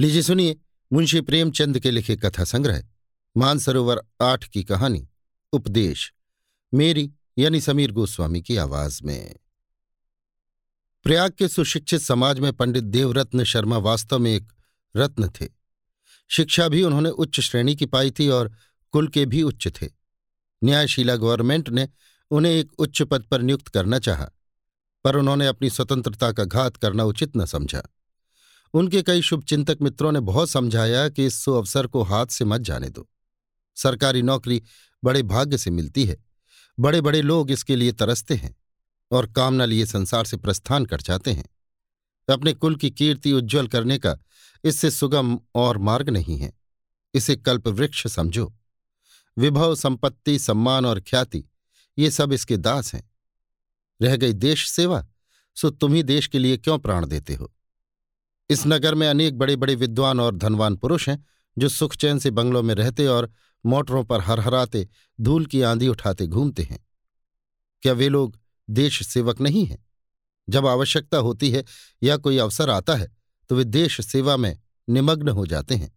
लीजिए सुनिए मुंशी प्रेमचंद के लिखे कथा संग्रह, मानसरोवर आठ की कहानी, उपदेश, मेरी यानी समीर गोस्वामी की आवाज़ में। प्रयाग के सुशिक्षित समाज में पंडित देवरत्न शर्मा वास्तव में एक रत्न थे। शिक्षा भी उन्होंने उच्च श्रेणी की पाई थी और कुल के भी उच्च थे। न्यायशीला गवर्नमेंट ने उन्हें एक उच्च पद पर नियुक्त करना चाहा, पर उन्होंने अपनी स्वतंत्रता का घात करना उचित न समझा। उनके कई शुभचिंतक मित्रों ने बहुत समझाया कि इस सु अवसर को हाथ से मत जाने दो। सरकारी नौकरी बड़े भाग्य से मिलती है। बड़े बड़े लोग इसके लिए तरसते हैं और कामना लिए संसार से प्रस्थान कर जाते हैं। अपने कुल की कीर्ति उज्ज्वल करने का इससे सुगम और मार्ग नहीं है। इसे कल्प वृक्ष समझो। विभव संपत्ति, सम्मान और ख्याति, ये सब इसके दास हैं। रह गई देश सेवा, सो तुम ही देश के लिए क्यों प्राण देते हो? इस नगर में अनेक बड़े बड़े विद्वान और धनवान पुरुष हैं, जो सुख चैन से बंगलों में रहते और मोटरों पर हरहराते, धूल की आंधी उठाते घूमते हैं। क्या वे लोग देश सेवक नहीं हैं? जब आवश्यकता होती है या कोई अवसर आता है तो वे देश सेवा में निमग्न हो जाते हैं।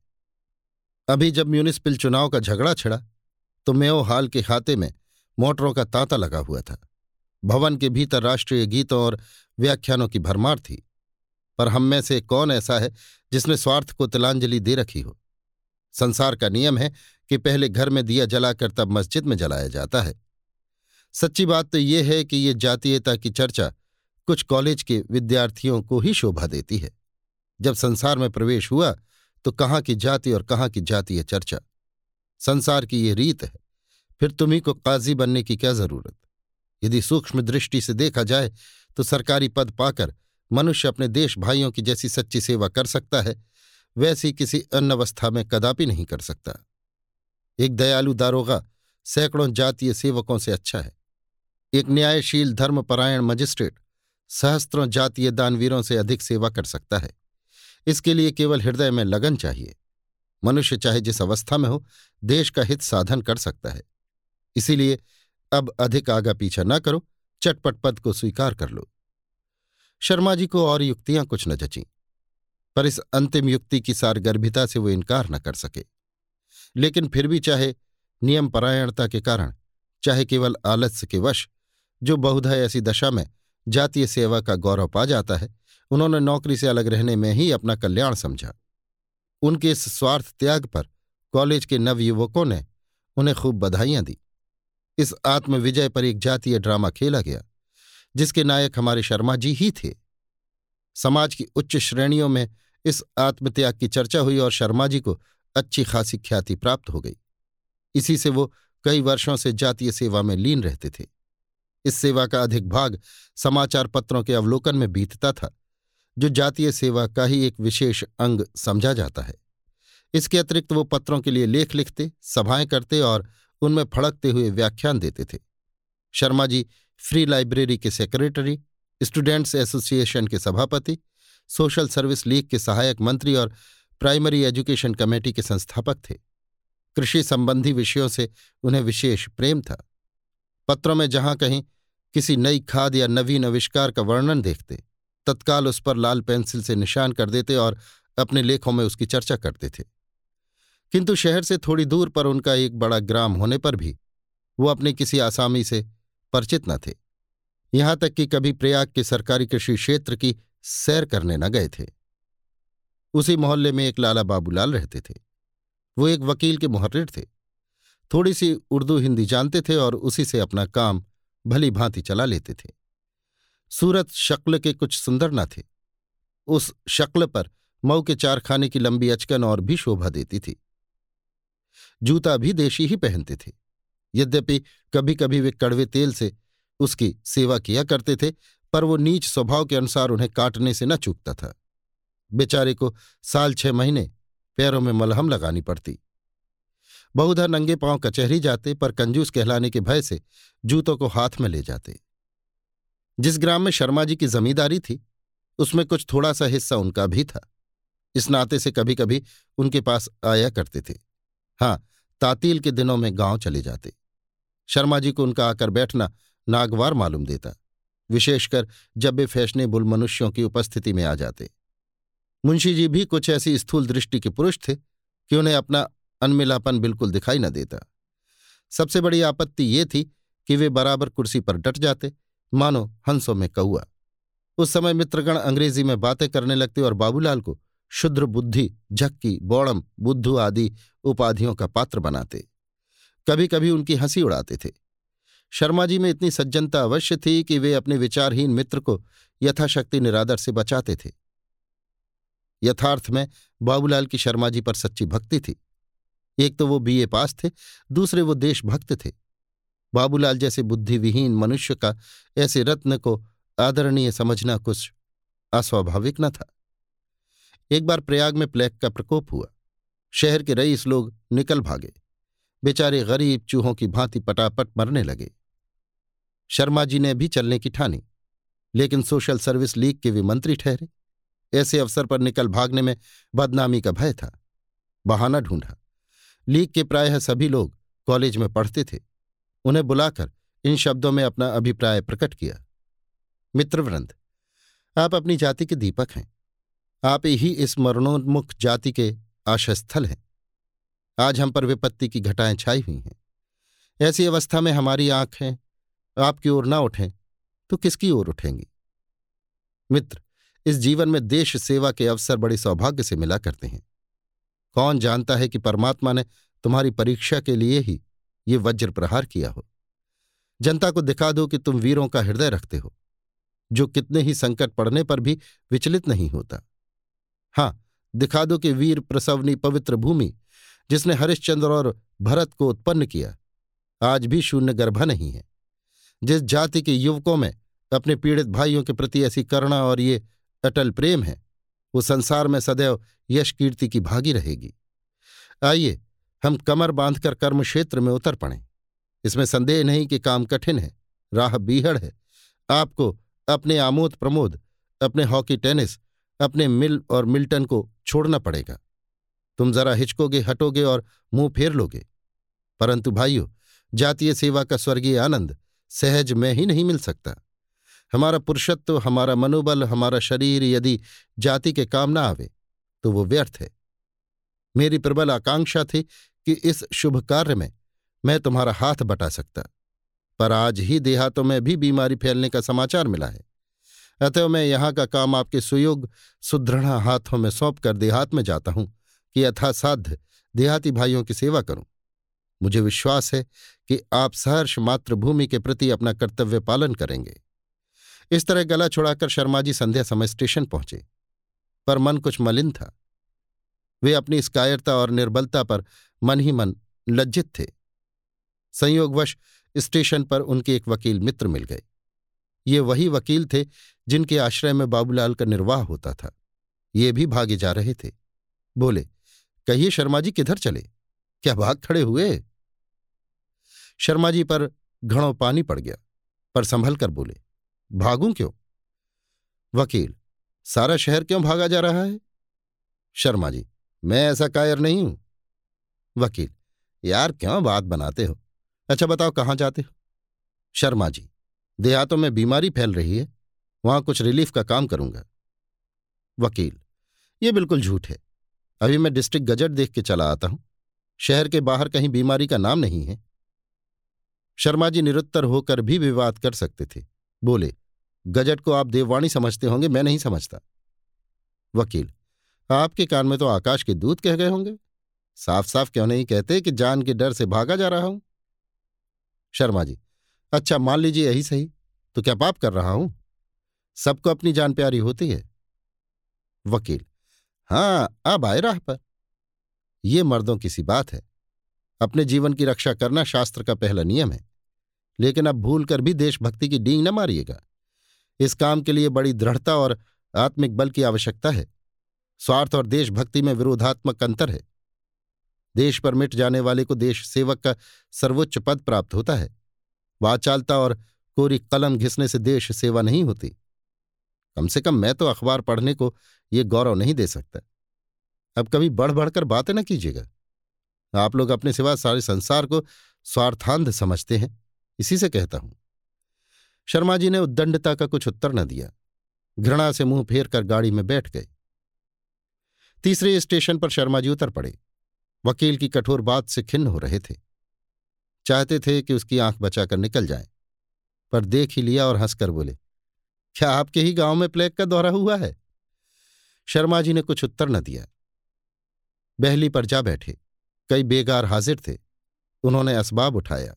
अभी जब म्यूनिसिपल चुनाव का झगड़ा छिड़ा तो मेो हाल के खाते में मोटरों का तांता लगा हुआ था। भवन के भीतर राष्ट्रीय गीतों और व्याख्यानों की भरमार थी। पर हम में से कौन ऐसा है जिसने स्वार्थ को तिलांजलि दे रखी हो? संसार का नियम है कि पहले घर में दिया जलाकर तब मस्जिद में जलाया जाता है। सच्ची बात तो यह है कि ये जातीयता की चर्चा कुछ कॉलेज के विद्यार्थियों को ही शोभा देती है। जब संसार में प्रवेश हुआ तो कहाँ की जाति और कहाँ की जातीय चर्चा? संसार की ये रीत है। फिर तुम्ही को काजी बनने की क्या ज़रूरत? यदि सूक्ष्म दृष्टि से देखा जाए तो सरकारी पद पाकर मनुष्य अपने देश भाइयों की जैसी सच्ची सेवा कर सकता है, वैसी किसी अन्य अवस्था में कदापि नहीं कर सकता। एक दयालु दारोगा सैकड़ों जातीय सेवकों से अच्छा है। एक न्यायशील धर्मपरायण मजिस्ट्रेट सहस्त्रों जातीय दानवीरों से अधिक सेवा कर सकता है। इसके लिए केवल हृदय में लगन चाहिए। मनुष्य चाहे जिस अवस्था में हो, देश का हित साधन कर सकता है। इसीलिए अब अधिक आगा पीछा न करो, चटपट पद को स्वीकार कर लो। शर्मा जी को और युक्तियाँ कुछ न जचीं, पर इस अंतिम युक्ति की सारगर्भिता से वो इनकार न कर सके। लेकिन फिर भी चाहे नियम परायणता के कारण, चाहे केवल आलस्य के वश, जो बहुधा ऐसी दशा में जातीय सेवा का गौरव पा जाता है, उन्होंने नौकरी से अलग रहने में ही अपना कल्याण समझा। उनके इस स्वार्थ त्याग पर कॉलेज के नवयुवकों ने उन्हें खूब बधाइयाँ दी। इस आत्मविजय पर एक जातीय ड्रामा खेला गया। जिसके नायक हमारे शर्मा जी ही थे। समाज की उच्च श्रेणियों में इस आत्मत्याग की चर्चा हुई और शर्मा जी को अच्छी खासी ख्याति प्राप्त हो गई। इसी से वो कई वर्षों से जातीय सेवा में लीन रहते थे। इस सेवा का अधिक भाग समाचार पत्रों के अवलोकन में बीतता था, जो जातीय सेवा का ही एक विशेष अंग समझा जाता है। इसके अतिरिक्त वो पत्रों के लिए लेख लिखते, सभाएँ करते और उनमें फड़कते हुए व्याख्यान देते थे। शर्मा जी फ्री लाइब्रेरी के सेक्रेटरी, स्टूडेंट्स एसोसिएशन के सभापति, सोशल सर्विस लीग के सहायक मंत्री और प्राइमरी एजुकेशन कमेटी के संस्थापक थे। कृषि संबंधी विषयों से उन्हें विशेष प्रेम था। पत्रों में जहाँ कहीं किसी नई खाद या नवीन आविष्कार का वर्णन देखते, तत्काल उस पर लाल पेंसिल से निशान कर देते और अपने लेखों में उसकी चर्चा करते थे। किंतु शहर से थोड़ी दूर पर उनका एक बड़ा ग्राम होने पर भी वो अपने किसी आसामी से परिचित न थे। यहाँ तक कि कभी प्रयाग के सरकारी कृषि क्षेत्र की सैर करने न गए थे। उसी मोहल्ले में एक लाला बाबूलाल रहते थे। वो एक वकील के मुहर्रिर थे। थोड़ी सी उर्दू हिंदी जानते थे और उसी से अपना काम भली भांति चला लेते थे। सूरत शक्ल के कुछ सुंदर न थे। उस शक्ल पर मऊ के चारखाने की लंबी अचकन और भी शोभा देती थी। जूता भी देशी ही पहनते थे। यद्यपि कभी कभी वे कड़वे तेल से उसकी सेवा किया करते थे, पर वो नीच स्वभाव के अनुसार उन्हें काटने से न चूकता था। बेचारे को साल छह महीने पैरों में मलहम लगानी पड़ती। बहुधा नंगे पाँव कचहरी जाते, पर कंजूस कहलाने के भय से जूतों को हाथ में ले जाते। जिस ग्राम में शर्मा जी की जमींदारी थी, उसमें कुछ थोड़ा सा हिस्सा उनका भी था। इस नाते से कभी कभी उनके पास आया करते थे। हाँ तातील के दिनों में गाँव चले जाते। शर्मा जी को उनका आकर बैठना नागवार मालूम देता, विशेषकर जब वे फैशनेबुल मनुष्यों की उपस्थिति में आ जाते। मुंशी जी भी कुछ ऐसी स्थूल दृष्टि के पुरुष थे कि उन्हें अपना अनमिलापन बिल्कुल दिखाई न देता। सबसे बड़ी आपत्ति ये थी कि वे बराबर कुर्सी पर डट जाते, मानो हंसों में कौआ उस समय मित्रगण अंग्रेज़ी में बातें करने लगते और बाबूलाल को शुद्र बुद्धि, झक्की, बौड़म, बुद्धू आदि उपाधियों का पात्र बनाते। कभी कभी उनकी हँसी उड़ाते थे। शर्मा जी में इतनी सज्जनता अवश्य थी कि वे अपने विचारहीन मित्र को यथाशक्ति निरादर से बचाते थे। यथार्थ में बाबूलाल की शर्मा जी पर सच्ची भक्ति थी। एक तो वो बीए पास थे, दूसरे वो देशभक्त थे। बाबूलाल जैसे बुद्धिविहीन मनुष्य का ऐसे रत्न को आदरणीय समझना कुछ अस्वाभाविक न था। एक बार प्रयाग में प्लेग का प्रकोप हुआ। शहर के रईस लोग निकल भागे। बेचारे गरीब चूहों की भांति पटापट मरने लगे। शर्मा जी ने भी चलने की ठानी, लेकिन सोशल सर्विस लीग के वे मंत्री ठहरे। ऐसे अवसर पर निकल भागने में बदनामी का भय था, बहाना ढूंढा। लीग के प्रायः सभी लोग कॉलेज में पढ़ते थे। उन्हें बुलाकर इन शब्दों में अपना अभिप्राय प्रकट किया। मित्रवृंद आप अपनी जाति के दीपक हैं। आप ही इस मरणोन्मुख जाति के आशस्थल हैं। आज हम पर विपत्ति की घटाएँ छाई हुई हैं। ऐसी अवस्था में हमारी आँखें आपकी ओर ना उठें तो किसकी ओर उठेंगी? मित्र, इस जीवन में देश सेवा के अवसर बड़े सौभाग्य से मिला करते हैं। कौन जानता है कि परमात्मा ने तुम्हारी परीक्षा के लिए ही ये वज्र प्रहार किया हो? जनता को दिखा दो कि तुम वीरों का हृदय रखते हो, जो कितने ही संकट पड़ने पर भी विचलित नहीं होता। हाँ, दिखा दो कि वीर प्रसवनी पवित्र भूमि जिसने हरिश्चंद्र और भरत को उत्पन्न किया। आज भी शून्य गर्भा नहीं है। जिस जाति के युवकों में अपने पीड़ित भाइयों के प्रति ऐसी करुणा और ये अटल प्रेम है, वो संसार में सदैव यश कीर्ति की भागी रहेगी। आइए, हम कमर बांधकर कर्म क्षेत्र में उतर पड़ें। इसमें संदेह नहीं कि काम कठिन है, राह बीहड़ है। आपको अपने आमोद प्रमोद, अपने हॉकी टेनिस, अपने मिल और मिल्टन को छोड़ना पड़ेगा। तुम जरा हिचकोगे, हटोगे और मुँह फेर लोगे। परंतु भाइयों, जातीय सेवा का स्वर्गीय आनंद सहज में ही नहीं मिल सकता। हमारा पुरुषत्व, हमारा मनोबल, हमारा शरीर यदि जाति के काम न आवे तो वो व्यर्थ है। मेरी प्रबल आकांक्षा थी कि इस शुभ कार्य में मैं तुम्हारा हाथ बटा सकता, पर आज ही देहातों में भी बीमारी फैलने का समाचार मिला है। अतः मैं यहाँ का काम आपके सुयोग, सुदृढ़ हाथों में सौंप कर देहात में जाता हूँ। कि यथासाध्य देहाती भाइयों की सेवा करूँ। मुझे विश्वास है कि आप सहर्ष मातृभूमि के प्रति अपना कर्तव्य पालन करेंगे। इस तरह गला छुड़ाकर शर्मा जी संध्या समय स्टेशन पहुँचे। पर मन कुछ मलिन था। वे अपनी इस कायरता और निर्बलता पर मन ही मन लज्जित थे। संयोगवश स्टेशन पर उनके एक वकील मित्र मिल गए। ये वही वकील थे जिनके आश्रय में बाबूलाल का निर्वाह होता था। ये भी भागे जा रहे थे। बोले कहिए शर्मा जी किधर चले? क्या भाग खड़े हुए? शर्मा जी पर घड़ों पानी पड़ गया, पर संभल कर बोले, भागूं क्यों? वकील, सारा शहर क्यों भागा जा रहा है? शर्मा जी, मैं ऐसा कायर नहीं हूँ. वकील, यार क्यों बात बनाते हो? अच्छा बताओ कहाँ जाते हो? शर्मा जी, देहातों में बीमारी फैल रही है, वहाँ कुछ रिलीफ का काम करूँगा. वकील, ये बिल्कुल झूठ है अभी मैं डिस्ट्रिक्ट गजट देख के चला आता हूँ। शहर के बाहर कहीं बीमारी का नाम नहीं है। शर्मा जी निरुत्तर होकर भी विवाद कर सकते थे। बोले, गजट को आप देववाणी समझते होंगे, मैं नहीं समझता। वकील, आपके कान में तो आकाश के दूत कह गए होंगे। साफ़ साफ़ क्यों नहीं कहते कि जान के डर से भागा जा रहा हूँ? शर्मा जी अच्छा मान लीजिए यही सही तो क्या पाप कर रहा हूँ? सबको अपनी जान प्यारी होती है? वकील हाँ अब आए राह पर। यह मर्दों की सी बात है। अपने जीवन की रक्षा करना शास्त्र का पहला नियम है। लेकिन अब भूल कर भी देशभक्ति की डींग न मारिएगा। इस काम के लिए बड़ी दृढ़ता और आत्मिक बल की आवश्यकता है। स्वार्थ और देशभक्ति में विरोधात्मक अंतर है। देश पर मिट जाने वाले को देश सेवक का सर्वोच्च पद प्राप्त होता है। वाचालता और कोरी कलम घिसने से देश सेवा नहीं होती। कम से कम मैं तो अखबार पढ़ने को ये गौरव नहीं दे सकता। अब कभी बढ़ बढ़कर बातें न कीजिएगा। आप लोग अपने सिवा सारे संसार को स्वार्थांध समझते हैं, इसी से कहता हूँ। शर्मा जी ने उद्दंडता का कुछ उत्तर न दिया। घृणा से मुँह फेर कर गाड़ी में बैठ गए। तीसरे स्टेशन पर शर्मा जी उतर पड़े। वकील की कठोर बात से खिन्न हो रहे थे। चाहते थे कि उसकी आँख बचाकर निकल जाए, पर देख ही लिया और हंसकर बोले, क्या आपके ही गाँव में प्लेग का दौरा हुआ है? शर्मा जी ने कुछ उत्तर न दिया। बहली पर जा बैठे। कई बेगार हाजिर थे। उन्होंने असबाब उठाया।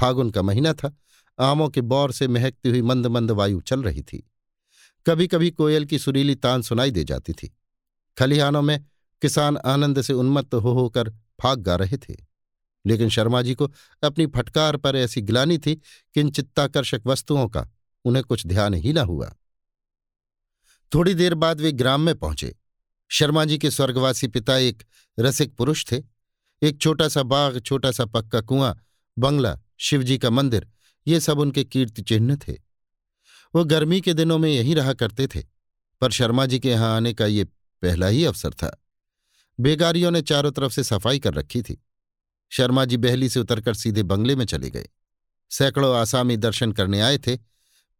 फागुन का महीना था। आमों के बौर से महकती हुई मंद मंद वायु चल रही थी। कभी कभी कोयल की सुरीली तान सुनाई दे जाती थी। खलिहानों में किसान आनंद से उन्मत्त हो होकर फाग गा रहे थे। लेकिन शर्मा जी को अपनी फटकार पर ऐसी गिलानी थी कि इन चित्ताकर्षक वस्तुओं का उन्हें कुछ ध्यान ही न हुआ। थोड़ी देर बाद वे ग्राम में पहुँचे। शर्मा जी के स्वर्गवासी पिता एक रसिक पुरुष थे। एक छोटा सा बाग छोटा सा पक्का कुआँ, बंगला, शिवजी का मंदिर, ये सब उनके कीर्ति चिन्ह थे। वो गर्मी के दिनों में यहीं रहा करते थे, पर शर्मा जी के यहाँ आने का ये पहला ही अवसर था। बेगारियों ने चारों तरफ़ से सफ़ाई कर रखी थी। शर्मा जी बहली से उतरकर सीधे बंगले में चले गए। सैकड़ों आसामी दर्शन करने आए थे,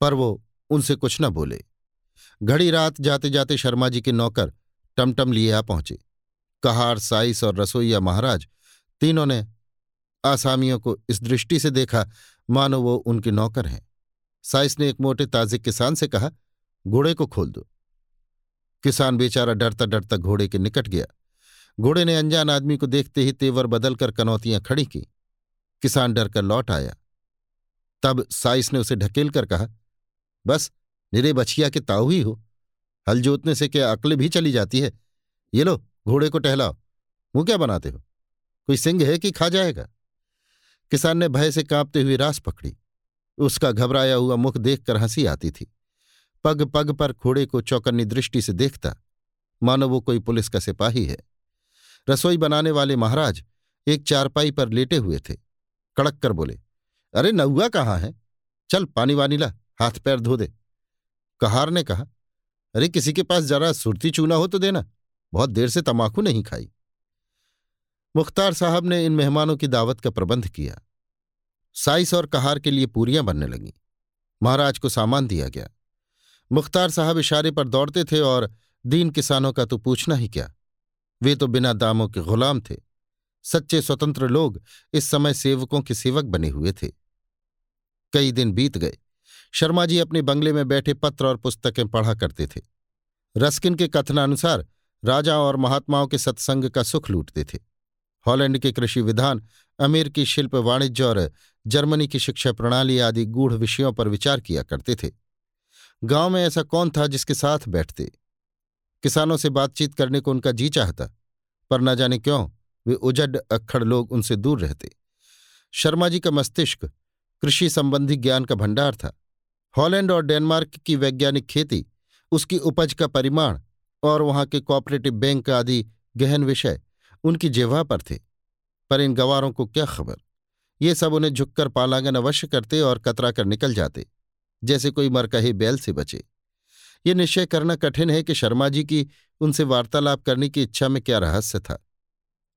पर वो उनसे कुछ न बोले। घड़ी रात जाते जाते शर्मा जी के नौकर टमटम लिए आ पहुँचे। कहार, साइस और रसोईया महाराज तीनों ने आसामियों को इस दृष्टि से देखा, मानो वो उनके नौकर हैं। साइस ने एक मोटे ताजे किसान से कहा, घोड़े को खोल दो। किसान बेचारा डरता डरता घोड़े के निकट गया। घोड़े ने अनजान आदमी को देखते ही तेवर बदलकर कनौतियाँ खड़ी की। किसान डरकर लौट आया। तब साइस ने उसे ढकेल कर कहा, बस निरे बछिया के ताऊ ही हो। हल जोतने से क्या अक्ल भी चली जाती है? ये लो, घोड़े को टहलाओ। मुँह क्या बनाते हो? कोई सिंह है कि खा जाएगा? किसान ने भय से कांपते हुए रास पकड़ी। उसका घबराया हुआ मुख देखकर हँसी आती थी। पग पग पर घोड़े को चौकन्नी दृष्टि से देखता, मानो वो कोई पुलिस का सिपाही है। रसोई बनाने वाले महाराज एक चारपाई पर लेटे हुए थे। कड़क कर बोले, अरे नौआ कहाँ है? चल पानी वानी ला, हाथ पैर धो दे। कहार ने कहा, अरे, किसी के पास जरा सुरती चूना हो तो देना, बहुत देर से तमाकू नहीं खाई। मुख्तार साहब ने इन मेहमानों की दावत का प्रबंध किया। साइस और कहार के लिए पूरियाँ बनने लगीं। महाराज को सामान दिया गया। मुख्तार साहब इशारे पर दौड़ते थे और, दीन किसानों का तो पूछना ही क्या? वे तो बिना दामों के गुलाम थे। सच्चे स्वतंत्र लोग इस समय सेवकों के सेवक बने हुए थे। कई दिन बीत गए। शर्मा जी अपने बंगले में बैठे पत्र और पुस्तकें पढ़ा करते थे। रस्किन के कथनानुसार राजा और महात्माओं के सत्संग का सुख लूटते थे। हॉलैंड के कृषि विधान अमेरिकी शिल्प वाणिज्य और जर्मनी की शिक्षा प्रणाली आदि गूढ़ विषयों पर विचार किया करते थे। गाँव में ऐसा कौन था जिसके साथ बैठते? किसानों से बातचीत करने को उनका जी चाहता, पर न जाने क्यों वे उजड अक्खड़ लोग उनसे दूर रहते। शर्मा जी का मस्तिष्क कृषि संबंधी ज्ञान का भंडार था। हॉलैंड और डेनमार्क की वैज्ञानिक खेती, उसकी उपज का परिमाण और वहाँ के कॉपरेटिव बैंक आदि गहन विषय उनकी जेवा पर थे। पर इन गवारों को क्या खबर? ये सब उन्हें झुककर पालांगन अवश्य करते और कतरा कर निकल जाते, जैसे कोई मरकहे बैल से बचे। ये निश्चय करना कठिन है कि शर्मा जी की उनसे वार्तालाप करने की इच्छा में क्या रहस्य था।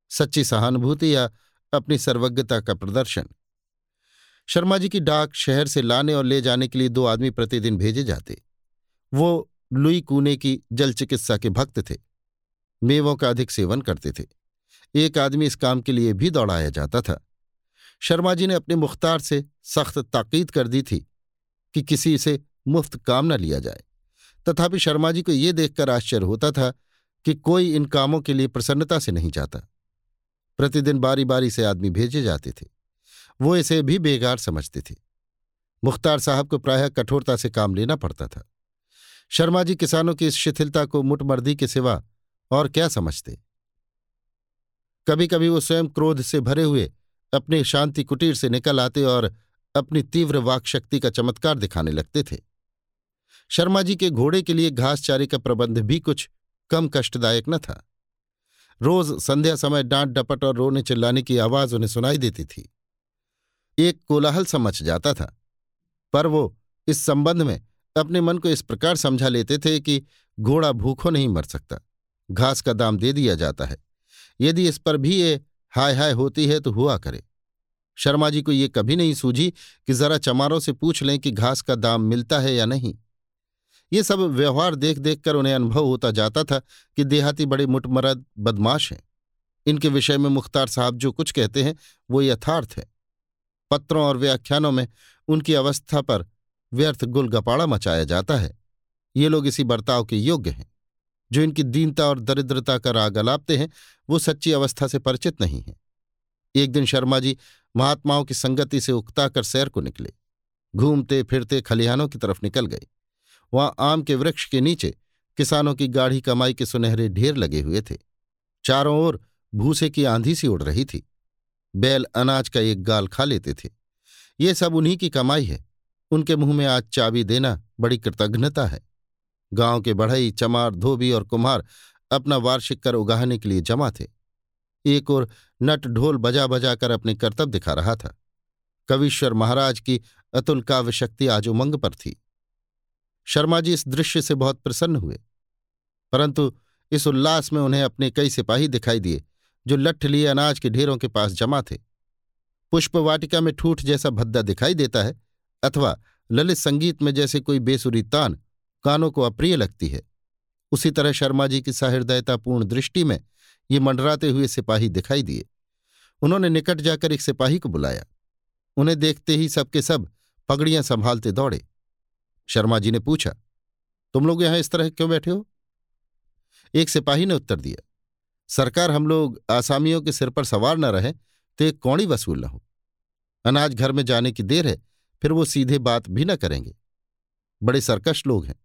सच्ची सहानुभूति या अपनी सर्वज्ञता का प्रदर्शन? शर्मा जी की डाक शहर से लाने और ले जाने के लिए दो आदमी प्रतिदिन भेजे जाते। वो लुई कूने की जल चिकित्सा के भक्त थे। मेवों का अधिक सेवन करते थे। एक आदमी इस काम के लिए भी दौड़ाया जाता था। शर्मा जी ने अपने मुख्तार से सख्त ताकीद कर दी थी कि किसी से मुफ़्त काम न लिया जाए। तथापि शर्मा जी को ये देखकर आश्चर्य होता था कि कोई इन कामों के लिए प्रसन्नता से नहीं जाता। प्रतिदिन बारी बारी से आदमी भेजे जाते थे। वो इसे भी बेगार समझते थे। मुख्तार साहब को प्रायः कठोरता से काम लेना पड़ता था। शर्मा जी किसानों की इस शिथिलता को मुठमर्दी के सिवा और क्या समझते? कभी कभी वो स्वयं क्रोध से भरे हुए अपने शांति कुटीर से निकल आते और अपनी तीव्र वाकशक्ति का चमत्कार दिखाने लगते थे। शर्मा जी के घोड़े के लिए घास चारे का प्रबंध भी कुछ कम कष्टदायक न था। रोज संध्या समय डांट डपट और रोने चिल्लाने की आवाज़ उन्हें सुनाई देती थी। एक कोलाहल समझ जाता था। पर वो इस संबंध में अपने मन को इस प्रकार समझा लेते थे कि घोड़ा भूखों नहीं मर सकता, घास का दाम दे दिया जाता है। यदि इस पर भी ये हाय हाय होती है तो हुआ करे। शर्मा जी को ये कभी नहीं सूझी कि जरा चमारों से पूछ लें कि घास का दाम मिलता है या नहीं। ये सब व्यवहार देख देख कर उन्हें अनुभव होता जाता था कि देहाती बड़े मुटमरद बदमाश हैं। इनके विषय में मुख्तार साहब जो कुछ कहते हैं वो यथार्थ है। पत्रों और व्याख्यानों में उनकी अवस्था पर व्यर्थ गुलगपाड़ा मचाया जाता है। ये लोग इसी बर्ताव के योग्य हैं। जो इनकी दीनता और दरिद्रता का राग अलापते हैं, वो सच्ची अवस्था से परिचित नहीं है। एक दिन शर्मा जी महात्माओं की संगति से उकताकर सैर को निकले। घूमते, फिरते खलिहानों की तरफ़ निकल गए। वहाँ आम के वृक्ष के नीचे किसानों की गाढ़ी कमाई के सुनहरे ढेर लगे हुए थे। चारों ओर भूसे की आंधी सी उड़ रही थी। बैल अनाज का एक गाल खा लेते थे। ये सब उन्हीं की कमाई है। उनके मुँह में आज चाबी देना बड़ी कृतज्ञता है। गाँव के बढ़ई, चमार, धोबी और कुम्हार अपना वार्षिक कर उगाहने के लिए जमा थे। एक और नट ढोल बजा बजा कर अपने कर्तव्य दिखा रहा था। कविश्वर महाराज की अतुल काव्य शक्ति आज उमंग पर थी। शर्मा जी इस दृश्य से बहुत प्रसन्न हुए। परंतु इस उल्लास में उन्हें अपने कई सिपाही दिखाई दिए। जो लठ लिए अनाज के ढेरों के पास जमा थे। पुष्प वाटिका में ठूठ जैसा भद्दा दिखाई देता है, अथवा ललित संगीत में जैसे कोई बेसुरी तान कानों को अप्रिय लगती है। उसी तरह शर्मा जी की सहृदयतापूर्ण दृष्टि में ये मंडराते हुए सिपाही दिखाई दिए। उन्होंने निकट जाकर एक सिपाही को बुलाया। उन्हें देखते ही सबके सब पगड़ियाँ संभालते दौड़े। शर्मा जी ने पूछा, तुम लोग यहाँ इस तरह क्यों बैठे हो? एक सिपाही ने उत्तर दिया सरकार हम लोग आसामियों के सिर पर सवार न रहे तो एक कौड़ी वसूल न हो। अनाज घर में जाने की देर है, फिर वो सीधे बात भी न करेंगे। बड़े सरकश लोग हैं।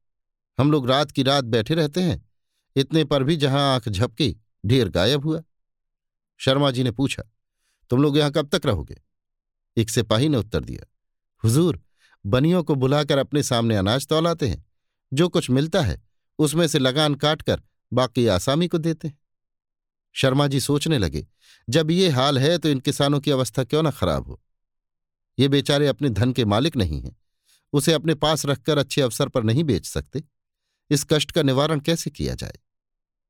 हम लोग रात की रात बैठे रहते हैं, इतने पर भी जहाँ आँख झपकी, ढेर गायब हुआ। शर्मा जी ने पूछा, तुम लोग यहाँ कब तक रहोगे? एक सिपाही ने उत्तर दिया, हुजूर, बनियों को बुलाकर अपने सामने अनाज तौलाते हैं। जो कुछ मिलता है, उसमें से लगान काटकर बाकी आसामी को देते हैं। शर्मा जी सोचने लगे, जब ये हाल है तो इन किसानों की अवस्था क्यों ना खराब हो? ये बेचारे अपने धन के मालिक नहीं हैं, उसे अपने पास रखकर अच्छे अवसर पर नहीं बेच सकते। इस कष्ट का निवारण कैसे किया जाए?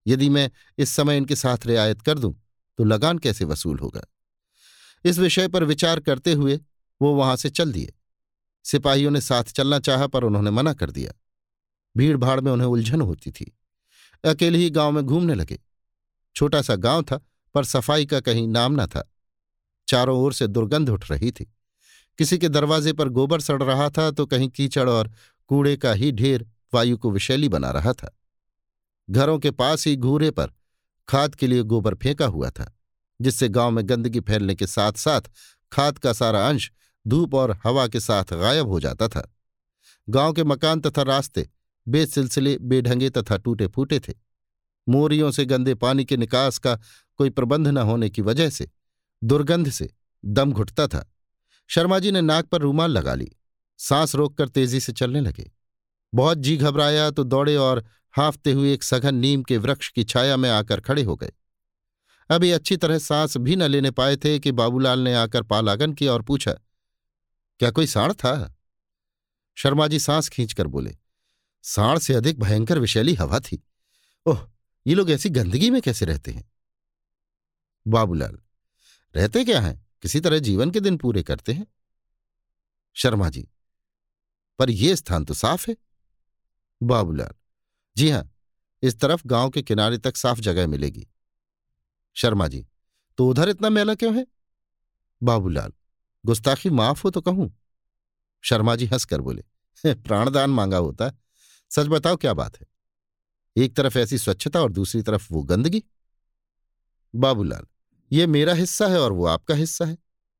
यदि मैं इस समय इनके साथ रियायत कर दूँ तो लगान कैसे वसूल होगा? इस विषय पर विचार करते हुए वो वहाँ से चल दिए। सिपाहियों ने साथ चलना चाहा, पर उन्होंने मना कर दिया। भीड़ भाड़ में उन्हें उलझन होती थी। अकेले ही गाँव में घूमने लगे। छोटा सा गाँव था, पर सफ़ाई का कहीं नाम न था। चारों ओर से दुर्गंध उठ रही थी। किसी के दरवाजे पर गोबर सड़ रहा था तो कहीं कीचड़ और कूड़े का ही ढेर वायु को विशैली बना रहा था। घरों के पास ही घूरे पर खाद के लिए गोबर फेंका हुआ था, जिससे गाँव में गंदगी फैलने के साथ साथ खाद का सारा अंश धूप और हवा के साथ गायब हो जाता था। गाँव के मकान तथा रास्ते बेसिलसिले, बेढंगे तथा टूटे फूटे थे। मोरियों से गंदे पानी के निकास का कोई प्रबंध न होने की वजह से, दुर्गंध से दम घुटता था। शर्मा जी ने नाक पर रूमाल लगा ली। सांस रोककर तेज़ी से चलने लगे। बहुत जी घबराया तो दौड़े और हाफते हुए एक सघन नीम के वृक्ष की छाया में आकर खड़े हो गए। अभी अच्छी तरह सांस भी न लेने पाए थे कि बाबूलाल ने आकर पालागन किया और पूछा, क्या कोई साड़ था? शर्मा जी सांस खींचकर बोले, साड़ से अधिक भयंकर विशैली हवा थी। ओह ये लोग ऐसी गंदगी में कैसे रहते हैं? बाबूलाल, रहते क्या हैं? किसी तरह जीवन के दिन पूरे करते हैं? शर्मा जी, पर यह स्थान तो साफ़ है। बाबूलाल, जी हाँ, इस तरफ़ गाँव के किनारे तक साफ़ जगह मिलेगी। शर्मा जी तो उधर इतना मेला क्यों है? बाबूलाल, गुस्ताखी माफ़ हो तो कहूँ। शर्मा जी हंसकर बोले प्राणदान मांगा होता। सच बताओ क्या बात है? एक तरफ़ ऐसी स्वच्छता और दूसरी तरफ़ वो गंदगी? बाबूलाल, ये मेरा हिस्सा है और वो आपका हिस्सा है।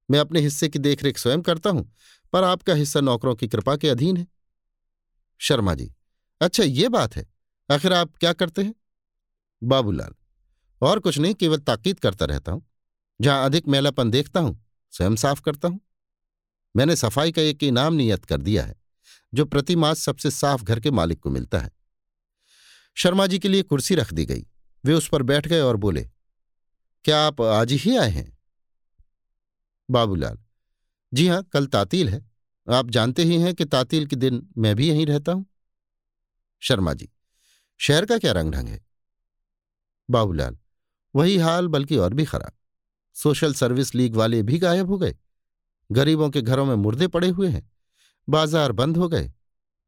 मैं अपने हिस्से की देखरेख स्वयं करता हूँ, पर आपका हिस्सा नौकरों की कृपा के अधीन है। शर्मा जी अच्छा ये बात है, आखिर आप क्या करते हैं? बाबूलाल, और कुछ नहीं, केवल ताकीद करता रहता हूँ। जहाँ अधिक मैलापन देखता हूँ, स्वयं साफ़ करता हूँ। मैंने सफ़ाई का एक इनाम नियत कर दिया है, जो प्रति मास सबसे साफ़ घर के मालिक को मिलता है। शर्मा जी के लिए कुर्सी रख दी गई। वे उस पर बैठ गए और बोले, क्या आप आज ही आए हैं? बाबूलाल, जी हाँ, कल तातील है। आप जानते ही हैं कि तातील के दिन मैं भी यहीं रहता हूँ। शर्मा जी, शहर का क्या रंग ढंग है? बाबूलाल, वही हाल, बल्कि और भी खराब। सोशल सर्विस लीग वाले भी गायब हो गए। गरीबों के घरों में मुर्दे पड़े हुए हैं। बाज़ार बंद हो गए।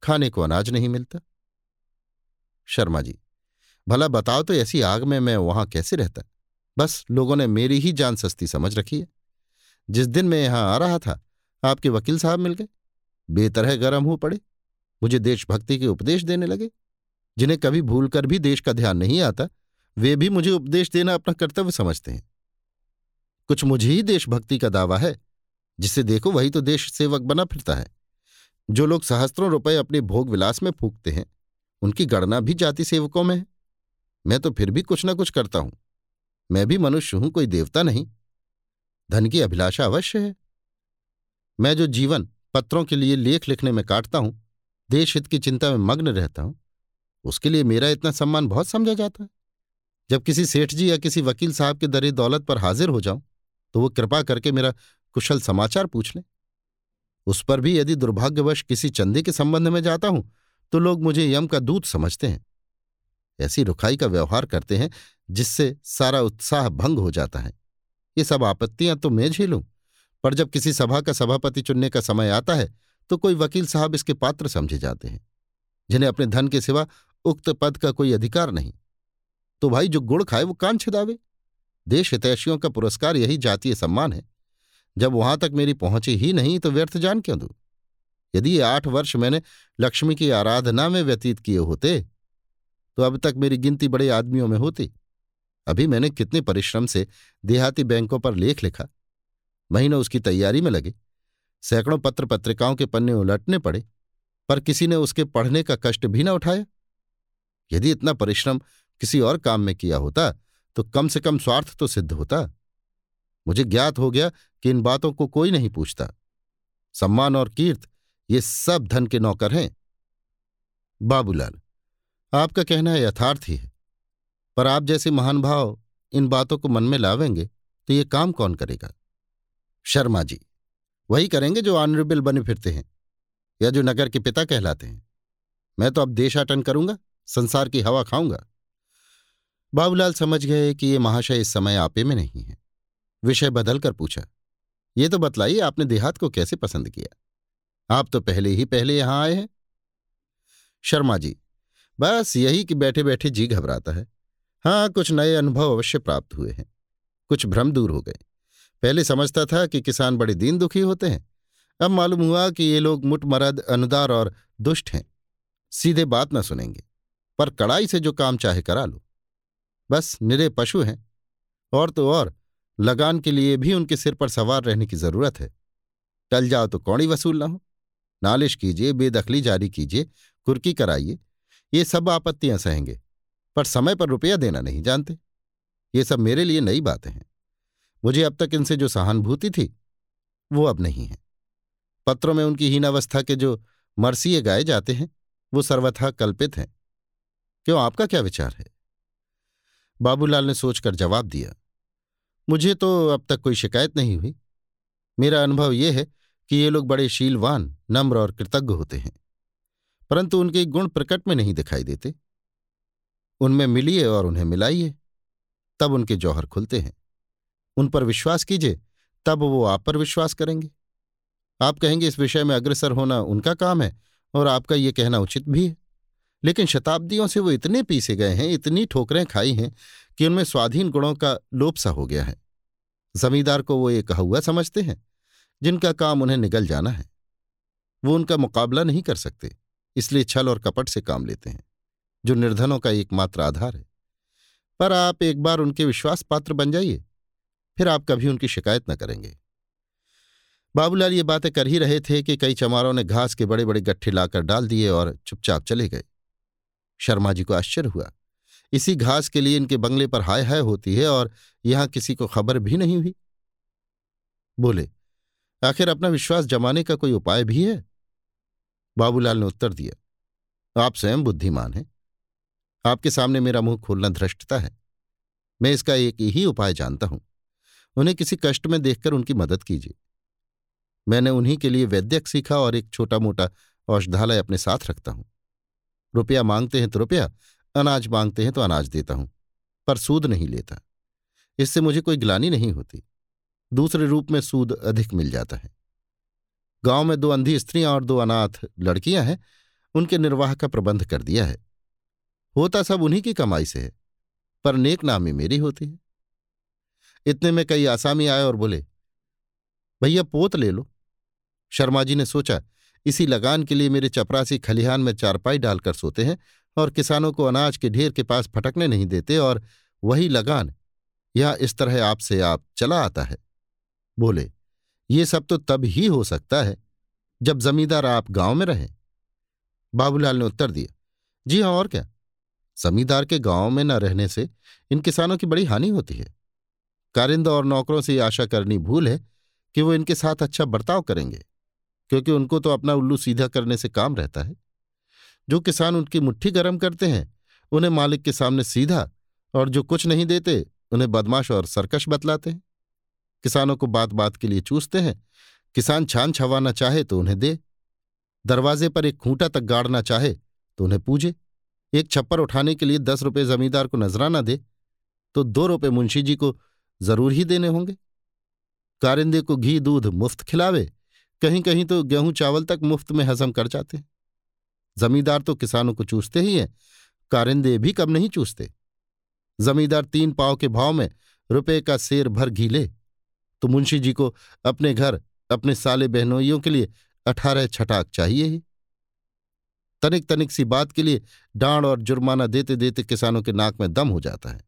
खाने को अनाज नहीं मिलता। शर्मा जी। भला बताओ तो ऐसी आग में मैं वहाँ कैसे रहता? बस लोगों ने मेरी ही जान सस्ती समझ रखी है। जिस दिन मैं यहाँ आ रहा था, आपके वकील साहब मिल गए। बेतरह गर्म हो पड़े। मुझे देशभक्ति के उपदेश देने लगे। जिन्हें कभी भूलकर भी देश का ध्यान नहीं आता, वे भी मुझे उपदेश देना अपना कर्तव्य समझते हैं। कुछ मुझे ही देशभक्ति का दावा है। जिसे देखो वही तो देश सेवक बना फिरता है। जो लोग सहस्त्रों रुपए अपने भोग विलास में फूकते हैं। उनकी गणना भी जाति सेवकों में है। मैं तो फिर भी कुछ ना कुछ करता हूँ। मैं भी मनुष्य हूँ, कोई देवता नहीं। धन की अभिलाषा अवश्य है। मैं जो जीवन पत्रों के लिए लेख लिखने में काटता हूँ, देश हित की चिंता में मग्न रहता हूँ, उसके लिए मेरा इतना सम्मान बहुत समझा जाता है। जब किसी सेठ जी या किसी वकील साहब के दरे दौलत पर हाजिर हो जाऊँ तो वो कृपा करके मेरा कुशल समाचार पूछ लें। उस पर भी यदि दुर्भाग्यवश किसी चंदे के संबंध में जाता हूँ तो लोग मुझे यम का दूत समझते हैं। ऐसी रुखाई का व्यवहार करते हैं, जिससे सारा उत्साह भंग हो जाता है। ये सब आपत्तियाँ तो मैं झेलूं, पर जब किसी सभा का सभापति चुनने का समय आता है तो कोई वकील साहब इसके पात्र समझे जाते हैं, जिन्हें अपने धन के सिवा उक्त पद का कोई अधिकार नहीं। तो भाई जो गुड़ खाए वो कान छिदावे। देश हितैषियों का पुरस्कार यही जातीय सम्मान है। जब वहाँ तक मेरी पहुँची ही नहीं तो व्यर्थ जान क्यों दू? यदि ये आठ वर्ष मैंने लक्ष्मी की आराधना में व्यतीत किए होते तो अब तक मेरी गिनती बड़े आदमियों में होती। अभी मैंने कितने परिश्रम से देहाती बैंकों पर लेख लिखा। महीनों उसकी तैयारी में लगे। सैकड़ों पत्र पत्रिकाओं के पन्ने उलटने पड़े, पर किसी ने उसके पढ़ने का कष्ट भी न उठाया। यदि इतना परिश्रम किसी और काम में किया होता तो कम से कम स्वार्थ तो सिद्ध होता। मुझे ज्ञात हो गया कि इन बातों को कोई नहीं पूछता। सम्मान और कीर्त ये सब धन के नौकर हैं। बाबूलाल, आपका कहना यथार्थ ही है, पर आप जैसे महान भाव इन बातों को मन में लावेंगे तो ये काम कौन करेगा? शर्मा जी, वही करेंगे जो ऑनरेबल बने फिरते हैं, या जो नगर के पिता कहलाते हैं। मैं तो अब देशाटन करूँगा, संसार की हवा खाऊँगा। बाबूलाल समझ गए कि ये महाशय इस समय आपे में नहीं है। विषय बदलकर पूछा, ये तो बतलाइए, आपने देहात को कैसे पसंद किया? आप तो पहले ही पहले यहाँ आए हैं। शर्मा जी, बस यही कि बैठे बैठे जी घबराता है। हाँ कुछ नए अनुभव अवश्य प्राप्त हुए हैं। कुछ भ्रम दूर हो गए। पहले समझता था कि किसान बड़े दीन दुखी होते हैं। अब मालूम हुआ कि ये लोग मुटमरद अनुदार और दुष्ट हैं। सीधे बात न सुनेंगे। पर कड़ाई से जो काम चाहे करा लो। बस निरे पशु हैं। और तो और, लगान के लिए भी उनके सिर पर सवार रहने की ज़रूरत है। टल जाओ तो कौड़ी वसूल ना हो। नालिश कीजिए, बेदखली जारी कीजिए, कुर्की कराइए। ये सब आपत्तियाँ सहेंगे, पर समय पर रुपया देना नहीं जानते। ये सब मेरे लिए नई बातें हैं। मुझे अब तक इनसे जो सहानुभूति थी, वो अब नहीं है। पत्रों में उनकी हीनावस्था के जो मरसिए गाए जाते हैं, वो सर्वथा कल्पित हैं। क्यों, आपका क्या विचार है? बाबूलाल ने सोचकर जवाब दिया, मुझे तो अब तक कोई शिकायत नहीं हुई। मेरा अनुभव यह है कि ये लोग बड़े शीलवान नम्र और कृतज्ञ होते हैं, परंतु उनके गुण प्रकट में नहीं दिखाई देते। उनमें मिलिए और उन्हें मिलाइए, तब उनके जौहर खुलते हैं। उन पर विश्वास कीजिए, तब वो आप पर विश्वास करेंगे। आप कहेंगे, इस विषय में अग्रसर होना उनका काम है, और आपका ये कहना उचित भी है। लेकिन शताब्दियों से वो इतने पीसे गए हैं, इतनी ठोकरें खाई हैं, कि उनमें स्वाधीन गुणों का लोप सा हो गया है। जमींदार को वो एक हुआ समझते हैं, जिनका काम उन्हें निगल जाना है। वो उनका मुकाबला नहीं कर सकते, इसलिए छल और कपट से काम लेते हैं, जो निर्धनों का एकमात्र आधार है। पर आप एक बार उनके विश्वास पात्र बन जाइए, फिर आप कभी उनकी शिकायत न करेंगे। बाबूलाल ये बातें कर ही रहे थे कि कई चमारों ने घास के बड़े बड़े गट्ठे लाकर डाल दिए और चुपचाप चले गए। शर्मा जी को आश्चर्य हुआ, इसी घास के लिए इनके बंगले पर हाय हाय होती है और यहाँ किसी को खबर भी नहीं हुई। बोले, आखिर अपना विश्वास जमाने का कोई उपाय भी है? बाबूलाल ने उत्तर दिया, आप स्वयं बुद्धिमान हैं। आपके सामने मेरा मुँह खोलना धृष्टता है। मैं इसका एक ही उपाय जानता हूँ। उन्हें किसी कष्ट में देखकर उनकी मदद कीजिए। मैंने उन्हीं के लिए वैद्यक सीखा और एक छोटा मोटा औषधालय अपने साथ रखता हूँ। रुपया मांगते हैं तो रुपया, अनाज मांगते हैं तो अनाज देता हूँ, पर सूद नहीं लेता। इससे मुझे कोई ग्लानी नहीं होती। दूसरे रूप में सूद अधिक मिल जाता है। गाँव में दो अंधी स्त्रियाँ और दो अनाथ लड़कियाँ हैं, उनके निर्वाह का प्रबंध कर दिया है। होता सब उन्हीं की कमाई से है, पर नेक नामी मेरी होती है। इतने में कई आसामी आए और बोले, भैया, पोत ले लो। शर्मा जी ने सोचा, इसी लगान के लिए मेरे चपरासी खलिहान में चारपाई डालकर सोते हैं और किसानों को अनाज के ढेर के पास फटकने नहीं देते और वही लगान, यहाँ इस तरह आपसे आप चला आता है। बोले ये सब तो तब ही हो सकता है, जब जमींदार आप गाँव में रहें। बाबूलाल ने उत्तर दिया, जी हाँ और क्या? जमींदार के गाँव में न रहने से इन किसानों की बड़ी हानि होती है। कारिंदा और नौकरों से आशा करनी भूल है कि वो इनके साथ अच्छा बर्ताव करेंगे, क्योंकि उनको तो अपना उल्लू सीधा करने से काम रहता है। जो किसान उनकी मुट्ठी गर्म करते हैं, उन्हें मालिक के सामने सीधा और जो कुछ नहीं देते, उन्हें बदमाश और सरकश बतलाते हैं। किसानों को बात बात के लिए चूसते हैं। किसान छान छवाना चाहे तो उन्हें दे। दरवाजे पर एक खूंटा तक गाड़ना चाहे तो उन्हें पूजे। एक छप्पर उठाने के लिए दस रुपये जमींदार को नजराना दे तो दो रुपये मुंशी जी को ज़रूर ही देने होंगे। कारिंदे को घी दूध मुफ़्त खिलावे कहीं कहीं तो गेहूँ चावल तक मुफ़्त में हजम कर जाते। हैं जमींदार तो किसानों को चूसते ही हैं, कारिंदे भी कब नहीं चूसते। जमींदार तीन पाव के भाव में रुपए का शेर भर घी ले। तो मुंशी जी को अपने घर, अपने साले बहनोइयों के लिए अठारह छटाक चाहिए ही। तनिक तनिक सी बात के लिए डांड और जुर्माना देते देते किसानों के नाक में दम हो जाता है।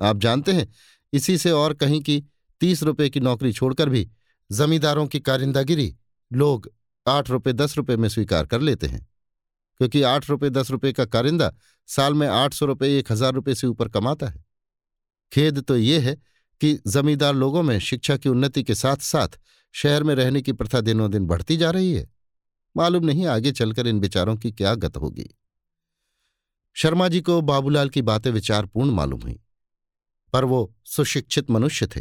आप जानते हैं, इसी से और कहीं की तीस रुपए की नौकरी छोड़कर भी जमींदारों की कारिंदागिरी लोग आठ रुपये दस रुपये में स्वीकार कर लेते हैं। क्योंकि आठ रुपये दस रुपये का कारिंदा साल में आठ सौ रुपये एक हज़ार रुपये से ऊपर कमाता है। खेद तो ये है कि जमींदार लोगों में शिक्षा की उन्नति के साथ साथ शहर में रहने की प्रथा दिनों दिन बढ़ती जा रही है। मालूम नहीं आगे चलकर इन विचारों की क्या गत होगी। शर्मा जी को बाबूलाल की बातें विचारपूर्ण मालूम हुई, पर वो सुशिक्षित मनुष्य थे।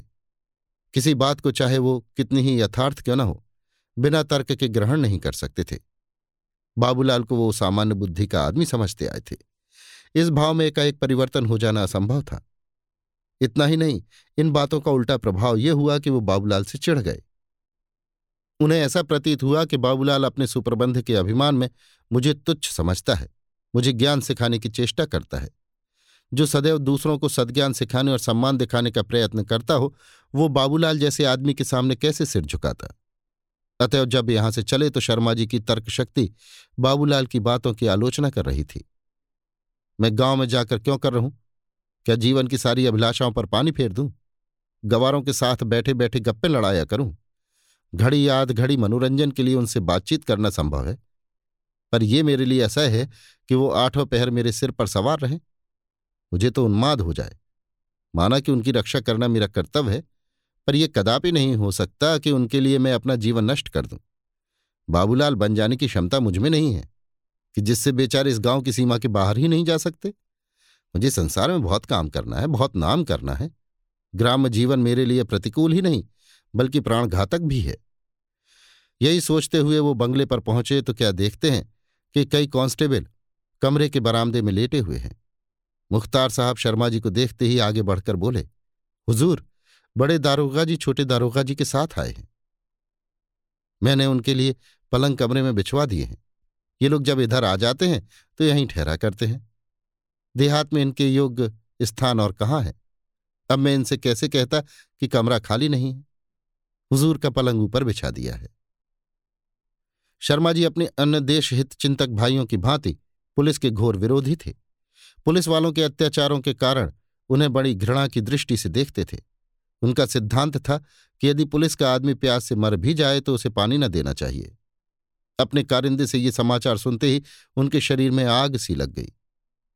किसी बात को चाहे वो कितनी ही यथार्थ क्यों न हो, बिना तर्क के ग्रहण नहीं कर सकते थे। बाबूलाल को वो सामान्य बुद्धि का आदमी समझते आए थे। इस भाव में एकाएक परिवर्तन हो जाना असंभव था। इतना ही नहीं, इन बातों का उल्टा प्रभाव यह हुआ कि वो बाबूलाल से चिढ़ गए। उन्हें ऐसा प्रतीत हुआ कि बाबूलाल अपने सुप्रबंध के अभिमान में मुझे तुच्छ समझता है, मुझे ज्ञान सिखाने की चेष्टा करता है। जो सदैव दूसरों को सदज्ञान सिखाने और सम्मान दिखाने का प्रयत्न करता हो, वो बाबूलाल जैसे आदमी के सामने कैसे सिर झुकाता? अतएव जब यहाँ से चले तो शर्मा जी की तर्क शक्ति बाबूलाल की बातों की आलोचना कर रही थी। मैं गाँव में जाकर क्यों कर रहूँ? क्या जीवन की सारी अभिलाषाओं पर पानी फेर दूँ? गवारों के साथ बैठे बैठे गप्पे लड़ाया करूँ? घड़ी याद, घड़ी मनोरंजन के लिए उनसे बातचीत करना संभव है। पर यह मेरे लिए ऐसा है कि वो आठों पहर मेरे सिर पर सवार रहें। मुझे तो उन्माद हो जाए। माना कि उनकी रक्षा करना मेरा कर्तव्य है, पर यह कदापि नहीं हो सकता कि उनके लिए मैं अपना जीवन नष्ट कर दूँ। बाबूलाल बन जाने की क्षमता मुझमें नहीं है, कि जिससे बेचारे इस गाँव की सीमा के बाहर ही नहीं जा सकते। मुझे संसार में बहुत काम करना है, बहुत नाम करना है। ग्राम जीवन मेरे लिए प्रतिकूल ही नहीं, बल्कि प्राण घातक भी है। यही सोचते हुए वो बंगले पर पहुँचे तो क्या देखते हैं कि कई कांस्टेबल कमरे के बरामदे में लेटे हुए हैं। मुख्तार साहब शर्मा जी को देखते ही आगे बढ़कर बोले, हुजूर, बड़े दारोगा जी छोटे दारोगा जी के साथ आए हैं। मैंने उनके लिए पलंग कमरे में बिछवा दिए हैं। ये लोग जब इधर आ जाते हैं तो यहीं ठहरा करते हैं। देहात में इनके योग्य स्थान और कहाँ है? अब मैं इनसे कैसे कहता कि कमरा खाली नहीं है? हुजूर का पलंग ऊपर बिछा दिया है। शर्मा जी अपने अन्य देश हित चिंतक भाइयों की भांति पुलिस के घोर विरोधी थे। पुलिस वालों के अत्याचारों के कारण उन्हें बड़ी घृणा की दृष्टि से देखते थे। उनका सिद्धांत था कि यदि पुलिस का आदमी प्यास से मर भी जाए तो उसे पानी न देना चाहिए। अपने कारिंदे से ये समाचार सुनते ही उनके शरीर में आग सी लग गई।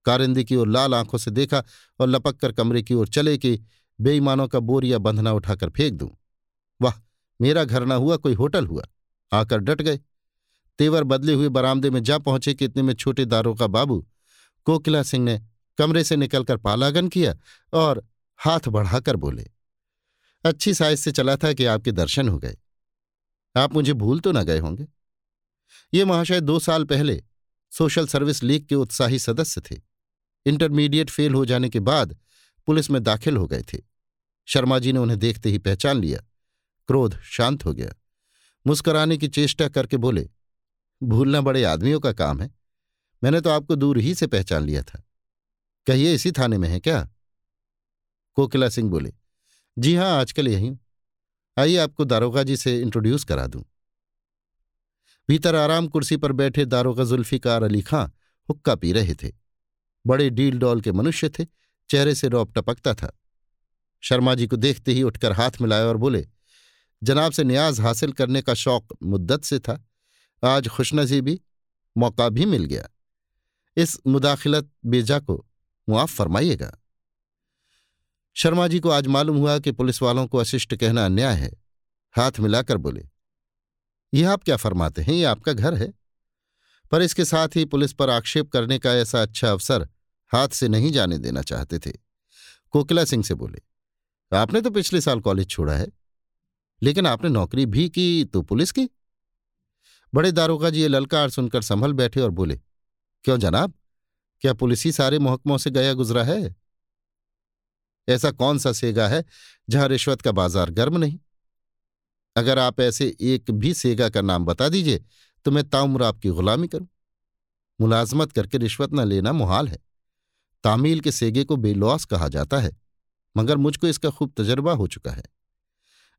कारिंदे की ओर लाल आँखों से देखा और लपक कर कमरे की ओर चले कि बेईमानों का बोरिया बंधना उठाकर फेंक दूँ। वाह, मेरा घर ना हुआ, कोई होटल हुआ। आकर डट गए। तेवर बदले हुए बरामदे में जा पहुँचे कि इतने में छोटे दारों का बाबू, कोकिला सिंह ने कमरे से निकलकर पालागन किया और हाथ बढ़ाकर बोले, अच्छी साइज़ से चला था कि आपके दर्शन हो गए। आप मुझे भूल तो ना गए होंगे? ये महाशय दो साल पहले सोशल सर्विस लीग के उत्साही सदस्य थे। इंटरमीडिएट फेल हो जाने के बाद पुलिस में दाखिल हो गए थे। शर्मा जी ने उन्हें देखते ही पहचान लिया। क्रोध शांत हो गया। मुस्कराने की चेष्टा करके बोले, भूलना बड़े आदमियों का काम है। मैंने तो आपको दूर ही से पहचान लिया था। कहिए, इसी थाने में है क्या? कोकिला सिंह बोले, जी हाँ, आजकल यही हूँ। आइए, आपको दारोगा जी से इंट्रोड्यूस करा दूँ। भीतर आराम कुर्सी पर बैठे दारोगा जुल्फिकार अली खां हुक्का पी रहे थे। बड़े डील डॉल के मनुष्य थे, चेहरे से रौब टपकता था। शर्मा जी को देखते ही उठकर हाथ मिलाए और बोले, जनाब से न्याज हासिल करने का शौक मुद्दत से था। आज खुशनसीबी मौका भी मिल गया। इस मुदाखिलत बेजा को मुआफ फरमाइएगा। शर्मा जी को आज मालूम हुआ कि पुलिस वालों को अशिष्ट कहना अन्याय है। हाथ मिलाकर बोले यह आप क्या फरमाते हैं? ये आपका घर है? पर इसके साथ ही पुलिस पर आक्षेप करने का ऐसा अच्छा अवसर हाथ से नहीं जाने देना चाहते थे। कोकिला सिंह से बोले, आपने तो पिछले साल कॉलेज छोड़ा है, लेकिन आपने नौकरी भी की तो पुलिस की? बड़े दारोगा जी ये ललकार सुनकर संभल बैठे और बोले, क्यों जनाब? क्या पुलिस ही सारे महकमों से गया गुजरा है? ऐसा कौन सा सेगा है जहाँ रिश्वत का बाज़ार गर्म नहीं? अगर आप ऐसे एक भी सेगा का नाम बता दीजिए तो मैं ताउम्र आपकी गुलामी करूँ। मुलाजमत करके रिश्वत न लेना मुहाल है। तामील के सेगे को बेलॉस कहा जाता है, मगर मुझको इसका खूब तजर्बा हो चुका है।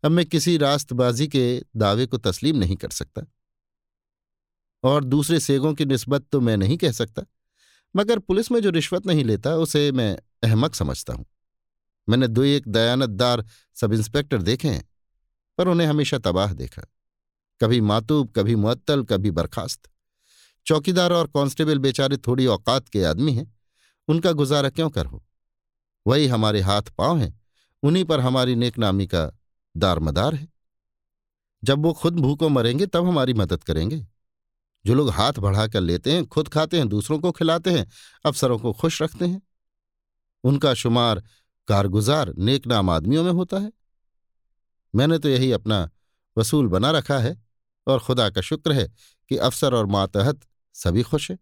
अब मैं किसी रास्तबाजी के दावे को तस्लीम नहीं कर सकता। और दूसरे सेगों की नस्बत तो मैं नहीं कह सकता, मगर पुलिस में जो रिश्वत नहीं लेता, उसे मैं अहमक समझता हूँ। मैंने दो एक दयानतदार सब इंस्पेक्टर देखे हैं, पर उन्हें हमेशा तबाह देखा। कभी मातूब, कभी मुअत्तल, कभी बर्खास्त। चौकीदार और कांस्टेबल बेचारे थोड़ी औकात के आदमी हैं। उनका गुजारा क्यों कर? हो वही हमारे हाथ पाँव हैं, उन्हीं पर हमारी नेकनामी का दारमदार है। जब वो खुद भूखों मरेंगे, तब हमारी मदद करेंगे। जो लोग हाथ बढ़ाकर लेते हैं, खुद खाते हैं, दूसरों को खिलाते हैं, अफसरों को खुश रखते हैं। उनका शुमार कारगुजार, नेकनाम आदमियों में होता है। मैंने तो यही अपना वसूल बना रखा है और खुदा का शुक्र है कि अफसर और मातहत सभी खुश हैं।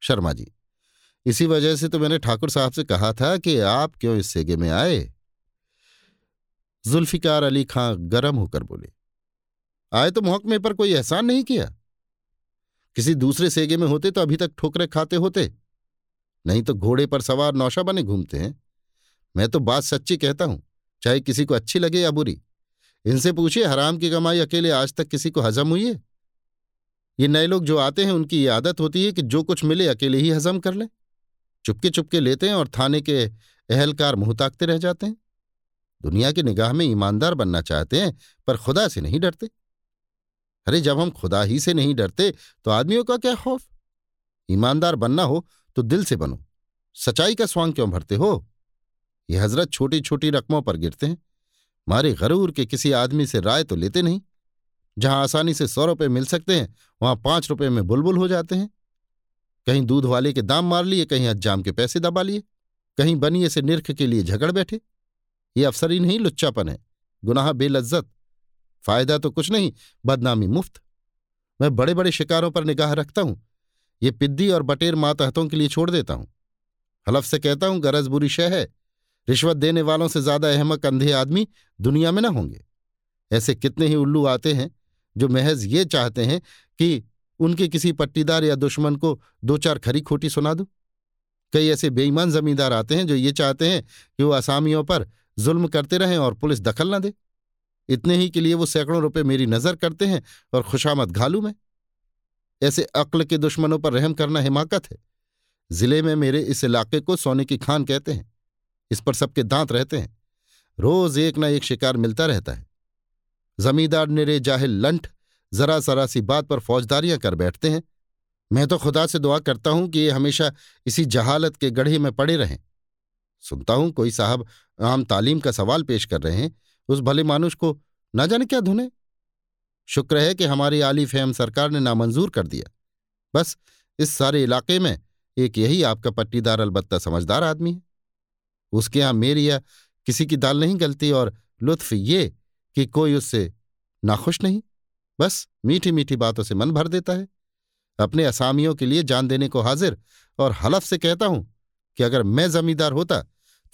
शर्मा जी। इसी वजह से तो मैंने ठाकुर साहब से कहा था कि आप क्यों इस सेगे में आए? जुल्फिकार अली खां गरम होकर बोले, आए तो मोहकमे पर कोई एहसान नहीं किया। किसी दूसरे सेगे में होते तो अभी तक ठोकरे खाते होते। नहीं तो घोड़े पर सवार नौशा बने घूमते हैं। मैं तो बात सच्ची कहता हूँ, चाहे किसी को अच्छी लगे या बुरी। इनसे पूछिए, हराम की कमाई अकेले आज तक किसी को हजम हुई है? ये नए लोग जो आते हैं, उनकी ये आदत होती है कि जो कुछ मिले अकेले ही हजम कर लें। चुपके चुपके लेते हैं और थाने के अहलकार मुँह ताकते रह जाते हैं। दुनिया की निगाह में ईमानदार बनना चाहते हैं, पर खुदा से नहीं डरते। अरे, जब हम खुदा ही से नहीं डरते तो आदमियों का क्या खौफ? ईमानदार बनना हो तो दिल से बनो। सच्चाई का स्वांग क्यों भरते हो? ये हज़रत छोटी छोटी रकमों पर गिरते हैं। मारे गरूर के किसी आदमी से राय तो लेते नहीं। जहाँ आसानी से सौ रुपये मिल सकते हैं, वहाँ पाँच रुपये में बुलबुल हो जाते हैं। कहीं दूध वाले के दाम मार लिए, कहीं अज्जाम के पैसे दबा लिए, कहीं बनिए से निरख के लिए झगड़ बैठे। ये अफसर ही नहीं, लुच्चापन है, गुनाह बेलज्जत। फ़ायदा तो कुछ नहीं, बदनामी मुफ़्त। मैं बड़े बड़े शिकारों पर निगाह रखता हूँ, ये पिद्दी और बटेर मातहतों के लिए छोड़ देता हूँ। हलफ से कहता हूँ, गरज बुरी शह है, रिश्वत देने वालों से ज़्यादा अहमक, अंधे आदमी दुनिया में न होंगे। ऐसे कितने ही उल्लू आते हैं, जो महज ये चाहते हैं कि उनके किसी पट्टीदार या दुश्मन को दो चार खरी खोटी सुना दो? कई ऐसे बेईमान जमींदार आते हैं जो ये चाहते हैं कि वो असामियों पर जुल्म करते रहें और पुलिस दखल न दे। इतने ही के लिए वो सैकड़ों रुपए मेरी नज़र करते हैं और खुशामद घालू में। ऐसे अक्ल के दुश्मनों पर रहम करना हिमाकत है। ज़िले में मेरे इस इलाके को सोने की खान कहते हैं। इस पर सबके दांत रहते हैं। रोज एक ना एक शिकार मिलता रहता है। जमींदार निरे जाहिल लंठ जरा सरा सी बात पर फौजदारियाँ कर बैठते हैं। मैं तो खुदा से दुआ करता हूँ कि ये हमेशा इसी जहालत के गढ़े में पड़े रहें। सुनता हूँ कोई साहब आम तालीम का सवाल पेश कर रहे हैं। उस भले मानुष को न जाने क्या धुने? शुक्र है कि हमारी आली फहम सरकार ने नामंजूर कर दिया। बस इस सारे इलाके में एक यही आपका पट्टीदार अलबत्ता समझदार आदमी है। उसके यहाँ मेरी या किसी की दाल नहीं गलती और लुत्फ ये कि कोई उससे नाखुश नहीं। बस मीठी मीठी बातों से मन भर देता है। अपने असामियों के लिए जान देने को हाजिर और हलफ से कहता हूँ कि अगर मैं जमींदार होता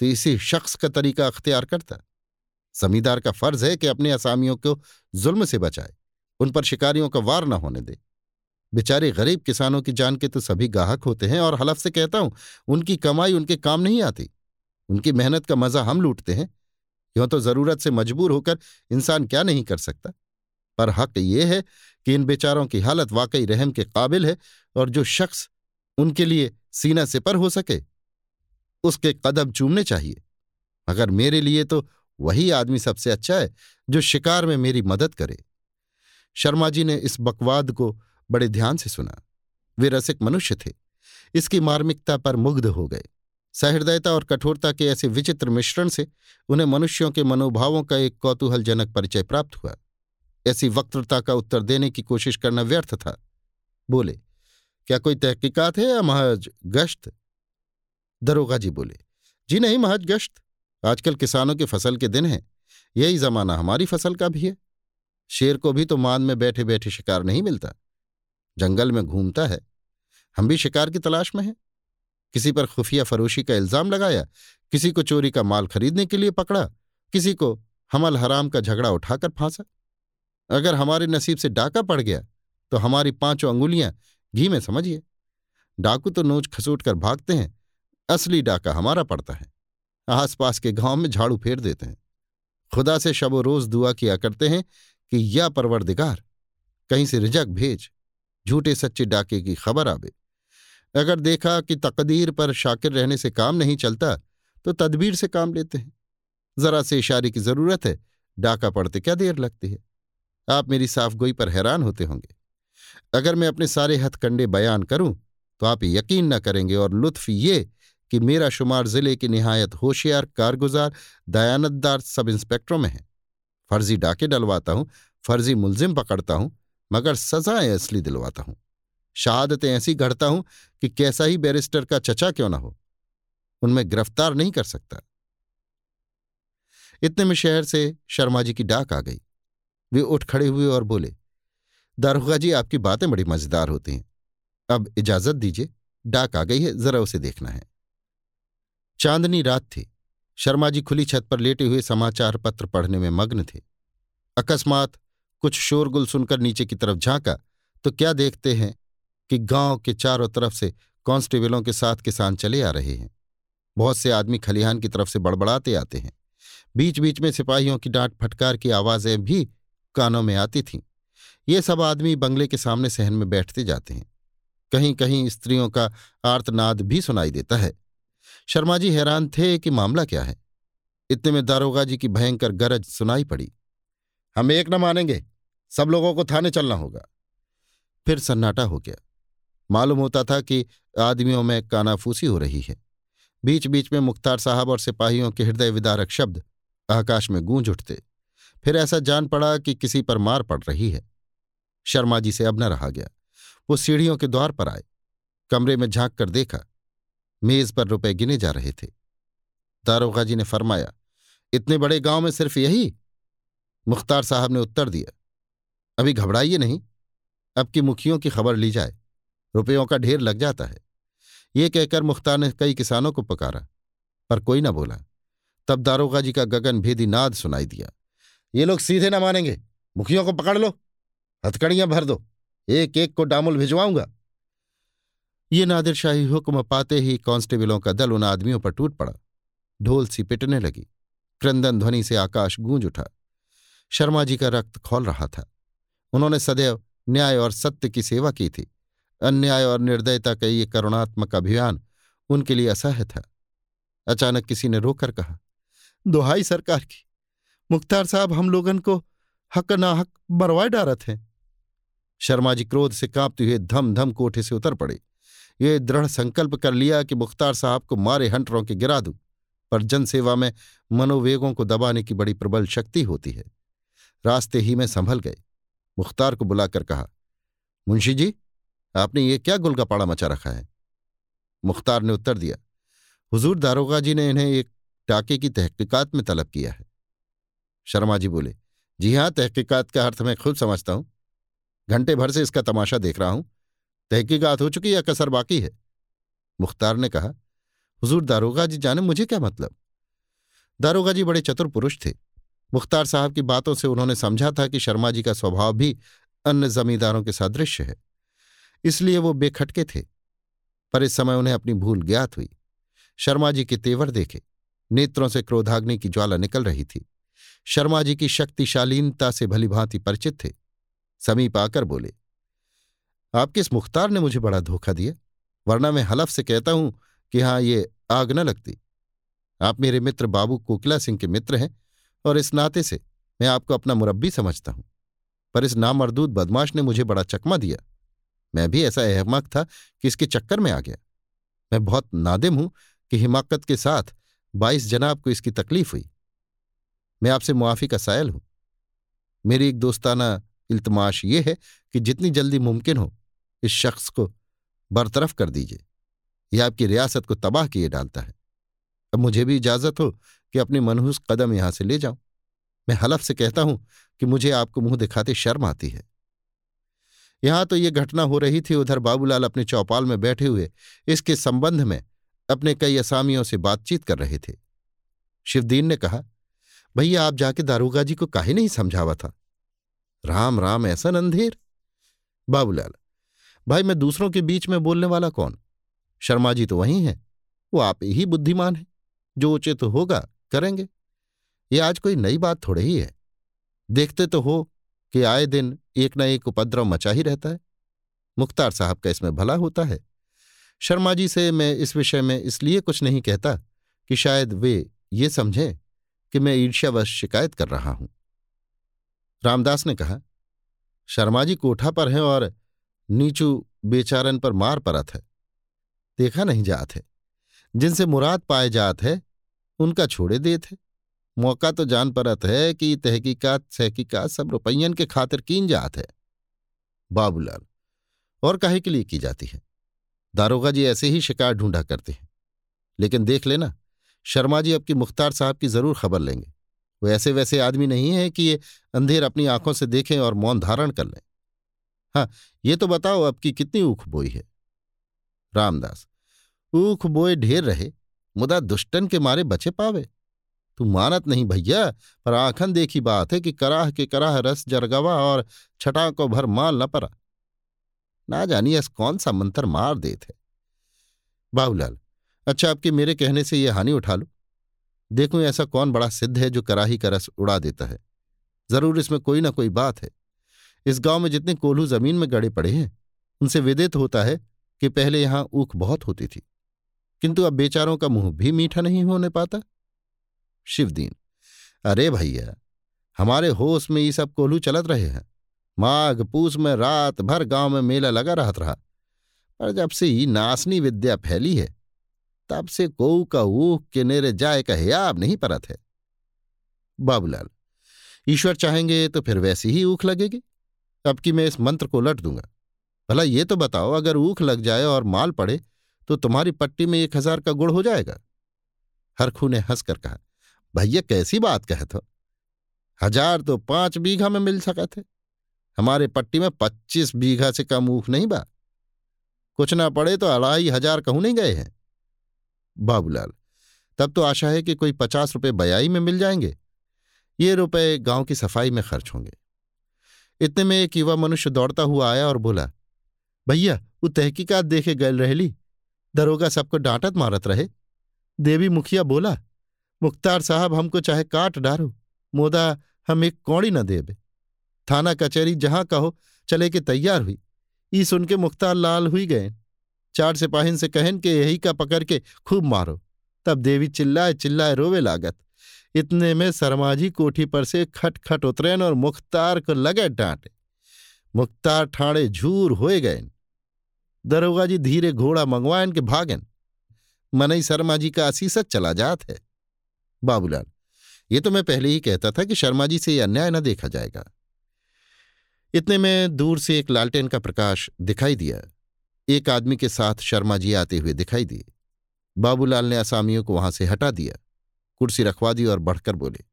तो इसी शख्स का तरीका अख्तियार करता। जमींदार का फ़र्ज़ है कि अपने असामियों को जुल्म से बचाए, उन पर शिकारियों का वार न होने दे। बेचारे गरीब किसानों की जान के तो सभी गाहक होते हैं और हलफ से कहता हूँ, उनकी कमाई उनके काम नहीं आती, उनकी मेहनत का मज़ा हम लूटते हैं। यूँ तो ज़रूरत से मजबूर होकर इंसान क्या नहीं कर सकता? पर हक ये है कि इन बेचारों की हालत वाकई रहम के काबिल है और जो शख्स उनके लिए सीना से पर हो सके, उसके कदम चूमने चाहिए। मगर मेरे लिए तो वही आदमी सबसे अच्छा है जो शिकार में मेरी मदद करे। शर्मा जी ने इस बकवाद को बड़े ध्यान से सुना। वे रसिक मनुष्य थे। इसकी मार्मिकता पर मुग्ध हो गए। सहृदयता और कठोरता के ऐसे विचित्र मिश्रण से उन्हें मनुष्यों के मनोभावों का एक कौतूहलजनक परिचय प्राप्त हुआ। ऐसी वक्तृता का उत्तर देने की कोशिश करना व्यर्थ था। बोले, क्या कोई तहकीकात है या महज गश्त? दरोगा जी बोले, जी नहीं महज गश्त। आजकल किसानों के फ़सल के दिन हैं। यही जमाना हमारी फ़सल का भी है। शेर को भी तो मान में बैठे बैठे शिकार नहीं मिलता। जंगल में घूमता है। हम भी शिकार की तलाश में हैं। किसी पर खुफिया फरोशी का इल्ज़ाम लगाया, किसी को चोरी का माल खरीदने के लिए पकड़ा, किसी को हमल हराम का झगड़ा उठाकर फांसा। अगर हमारे नसीब से डाका पड़ गया तो हमारी पाँचों अंगुलियाँ घी में समझिए। डाकू तो नोच खसूट कर भागते हैं, असली डाका हमारा पड़ता है। आसपास के गाँव में झाड़ू फेर देते हैं। खुदा से शबो रोज दुआ किया करते हैं कि या परवरदिगार, कहीं से रिजक भेज, झूठे सच्चे डाके की खबर आवे। अगर देखा कि तकदीर पर शाकिर रहने से काम नहीं चलता तो तदबीर से काम लेते हैं। जरा से इशारे की ज़रूरत है, डाका पड़ते क्या देर लगती है? आप मेरी साफगोई पर हैरान होते होंगे। अगर मैं अपने सारे हथकंडे बयान करूँ तो आप यकीन न करेंगे और लुत्फ ये कि मेरा शुमार ज़िले के निहायत होशियार कारगुजार, दयानतदार सब इंस्पेक्टरों में है। फर्जी डाके डलवाता हूँ, फर्जी मुलजिम पकड़ता हूँ, मगर सजाएँ असली दिलवाता हूँ। शहादतें ऐसी गढ़ता हूँ कि कैसा ही बैरिस्टर का चचा क्यों ना हो। उनमें गिरफ़्तार नहीं कर सकता। इतने में शहर से शर्मा जी की डाक आ गई। वे उठ खड़े हुए और बोले, दारोगा जी, आपकी बातें बड़ी मज़ेदार होती हैं। अब इजाज़त दीजिए, डाक आ गई है, जरा उसे देखना है। चांदनी रात थी। शर्मा जी खुली छत पर लेटे हुए समाचार पत्र पढ़ने में मग्न थे। अकस्मात कुछ शोरगुल सुनकर नीचे की तरफ़ झांका तो क्या देखते हैं कि गाँव के चारों तरफ़ से कांस्टेबलों के साथ किसान चले आ रहे हैं? बहुत से आदमी खलिहान की तरफ़ से बड़बड़ाते आते हैं। बीच बीच में सिपाहियों की डांट फटकार की आवाज़ें भी कानों में आती थीं। ये सब आदमी बंगले के सामने सहन में बैठते जाते हैं। कहीं कहीं स्त्रियों का आर्तनाद भी सुनाई देता है। शर्मा जी हैरान थे कि मामला क्या है। इतने में दारोगा जी की भयंकर गरज सुनाई पड़ी। हम एक न मानेंगे। सब लोगों को थाने चलना होगा। फिर सन्नाटा हो गया। मालूम होता था कि आदमियों में कानाफूसी हो रही है। बीच बीच में मुख्तार साहब और सिपाहियों के हृदय विदारक शब्द आकाश में गूंज उठते। फिर ऐसा जान पड़ा कि किसी पर मार पड़ रही है। शर्मा जी से अब न रहा गया। वो सीढ़ियों के द्वार पर आए। कमरे में झाँक कर देखा। मेज पर रुपए गिने जा रहे थे। दारोगा जी ने फरमाया, इतने बड़े गाँव में सिर्फ़ यही? मुख्तार साहब ने उत्तर दिया, अभी घबराइए नहीं। अब की मुखियों की खबर ली जाए। रुपयों का ढेर लग जाता है। ये कहकर मुख्तार ने कई किसानों को पुकारा, पर कोई ना बोला। तब दारोगा जी का गगन भेदी नाद सुनाई दिया। ये लोग सीधे ना मानेंगे। मुखियों को पकड़ लो, हथकड़ियाँ भर दो एक एक को डामुल भिजवाऊँगा। ये नादिरशाही हुक्म पाते ही कांस्टेबलों का दल उन आदमियों पर टूट पड़ा। ढोल सी पिटने लगी। क्रंदन ध्वनि से आकाश गूंज उठा। शर्मा जी का रक्त खोल रहा था। उन्होंने सदैव न्याय और सत्य की सेवा की थी। अन्याय और निर्दयता का ये करुणात्मक अभियान उनके लिए असह्य था। अचानक किसी ने रोकर कहा, दोहाई सरकार की मुख्तार साहब हम लोगन को हक नाहक बरवाए डारत हैं। शर्मा जी क्रोध से कांपते हुए धम धम कोठे से उतर पड़े। ये दृढ़ संकल्प कर लिया कि मुख्तार साहब को मारे हंटरों के गिरा दूँ, पर जनसेवा में मनोवेगों को दबाने की बड़ी प्रबल शक्ति होती है। रास्ते ही में संभल गए। मुख्तार को बुलाकर कहा, मुंशी जी, आपने ये क्या गुलगपाड़ा मचा रखा है? मुख्तार ने उत्तर दिया, हुजूर दारोगा जी ने इन्हें एक टाके की तहकीकात में तलब किया है। शर्मा जी बोले, जी हाँ, तहकीकात का अर्थ मैं खुद समझता हूँ। घंटे भर से इसका तमाशा देख रहा हूँ। तहकीकात हो चुकी या कसर बाकी है? मुख्तार ने कहा, हुजूर दारोगा जी जाने मुझे क्या मतलब? दारोगा जी बड़े चतुर पुरुष थे। मुख्तार साहब की बातों से उन्होंने समझा था कि शर्मा जी का स्वभाव भी अन्य जमींदारों के सादृश्य है, इसलिए वो बेखटके थे। पर इस समय उन्हें अपनी भूल ज्ञात हुई। शर्मा जी के तेवर देखे, नेत्रों से क्रोधाग्नि की ज्वाला निकल रही थी। शर्मा जी की शक्तिशालीनता से भली भांति परिचित थे। समीप आकर बोले आपके इस मुख्तार ने मुझे बड़ा धोखा दिया? वरना मैं हलफ से कहता हूँ कि हाँ, ये आग न लगती। आप मेरे मित्र बाबू कोकिला सिंह के मित्र हैं और इस नाते से मैं आपको अपना मुरब्बी समझता हूँ। पर इस नामरदूत बदमाश ने मुझे बड़ा चकमा दिया। मैं भी ऐसा अहमक था कि इसके चक्कर में आ गया। मैं बहुत नादिम हूँ कि हिमाकत के साथ बाईस जनाब को इसकी तकलीफ़ हुई। मैं आपसे मुआफ़ी का सायल हूँ। मेरी एक दोस्ताना इल्तमाश ये है कि जितनी जल्दी मुमकिन हो, इस शख्स को बरतरफ कर दीजिए। यह आपकी रियासत को तबाह किए डालता है। अब मुझे भी इजाज़त हो कि अपने मनहूस कदम यहाँ से ले जाऊँ। मैं हलफ से कहता हूँ कि मुझे आपको मुँह दिखाते शर्म आती है। यहाँ तो ये घटना हो रही थी उधर बाबूलाल अपने चौपाल में बैठे हुए, इसके संबंध में अपने कई असामियों से बातचीत कर रहे थे। शिवदीन ने कहा भैया, आप जाके दारोगा जी को काहे नहीं समझावा था? राम राम, ऐसा अंधेर बाबूलाल, भाई मैं दूसरों के बीच में बोलने वाला कौन? शर्मा जी तो वही हैं। वो आप ही बुद्धिमान है। जो उचित तो होगा, करेंगे। ये आज कोई नई बात थोड़े ही है। देखते तो हो कि आए दिन एक न एक उपद्रव मचा ही रहता है। मुख्तार साहब का इसमें भला होता है। शर्मा जी से मैं इस विषय में इसलिए कुछ नहीं कहता कि शायद वे ये समझें कि मैं ईर्ष्यावश शिकायत कर रहा हूँ। रामदास ने कहा, शर्मा जी कोठा पर हैं और नीचू बेचारन पर मार परत है। देखा नहीं जात है। जिनसे मुराद पाए जात है, उनका छोड़े दे थे मौका तो जान परत है कि तहकीकात, सहकीकात सब रुपयन के खातिर कीन जात है। बाबूलाल, और काहे के लिए की जाती है? दारोगा जी ऐसे ही शिकार ढूंढा करते हैं। लेकिन देख लेना शर्मा जी आपकी मुख्तार साहब की ज़रूर खबर लेंगे। वो ऐसे वैसे आदमी नहीं है कि ये अंधेर अपनी आँखों से देखें और मौन धारण कर लें। हाँ ये तो बताओ आपकी कितनी ऊख बोई है? रामदास, ऊख बोए ढेर रहे, मुदा दुष्टन के मारे बचे पावे। तू मानत नहीं भैया, पर आखन देखी बात है कि कराह के कराह रस जरगवा और छटा को भर माल न परा। ना जानिए कौन सा मंत्र मार देते बाबूलाल अच्छा आपके मेरे कहने से ये हानि उठा लो? देखूँ ऐसा कौन बड़ा सिद्ध है जो कराही का रस उड़ा देता है। ज़रूर इसमें कोई ना कोई बात है। इस गाँव में जितने कोल्हू ज़मीन में गड़े पड़े हैं, उनसे विदित होता है कि पहले यहाँ ऊख बहुत होती थी। किंतु अब बेचारों का मुँह भी मीठा नहीं होने पाता। शिवदीन, अरे भैया, हमारे होश में ये सब कोल्हू चलत रहे हैं। माघ, पूस में रात भर गाँव में मेला लगा रहत रहा। पर जब से ये नासनी विद्या फैली है तब से कोऊ का ऊख के नेरे जाए का हियाब नहीं परत है। बाबूलाल, ईश्वर चाहेंगे तो फिर वैसी ही ऊख लगेगी। अब कि मैं इस मंत्र को लट दूँगा। भला ये तो बताओ, अगर ऊख लग जाए और माल पड़े तो तुम्हारी पट्टी में एक हज़ार का गुड़ हो जाएगा। हरखू ने हंसकर कहा, भैया कैसी बात कहे तो हज़ार तो पाँच बीघा में मिल सका थे हमारे पट्टी में पच्चीस बीघा से कम ऊख नहीं बा। कुछ ना पड़े तो अढ़ाई हज़ार कहूँ नहीं गए हैं। बाबूलाल, तब तो आशा है कि कोई पचास रुपए बयाई में मिल जाएँगे। ये रुपए गाँव की सफ़ाई में खर्च होंगे। इतने में एक युवा मनुष्य दौड़ता हुआ आया और बोला, भैया, वो तहकीकात देखे गल रहली दरोगा सबको डांटत मारत रहे। देवी मुखिया बोला, मुख्तार साहब, हमको चाहे काट डारो, मोदा हम एक कौड़ी न देबे। थाना कचहरी जहाँ कहो चले के तैयार हुई। ई सुन के मुख्तार लाल हुई गए। चार सिपाहिन से कहन के यही का पकड़ के खूब मारो। तब देवी चिल्लाए चिल्लाए रोवे लागत। इतने में सरमाजी कोठी पर से खट खट उतरेन और मुख्तार को लगे डांटे। मुख्तार ठाणे झूर होए गए दरोगा जी धीरे घोड़ा मंगवाएन के भागन। मनई शर्मा जी का असीसत चला जात है। बाबूलाल, ये तो मैं पहले ही कहता था कि शर्मा जी से यह अन्याय न देखा जाएगा। इतने में दूर से एक लालटेन का प्रकाश दिखाई दिया। एक आदमी के साथ शर्मा जी आते हुए दिखाई दिए। बाबूलाल ने असामियों को वहाँ से हटा दिया, कुर्सी रखवा दी और बढ़कर बोले,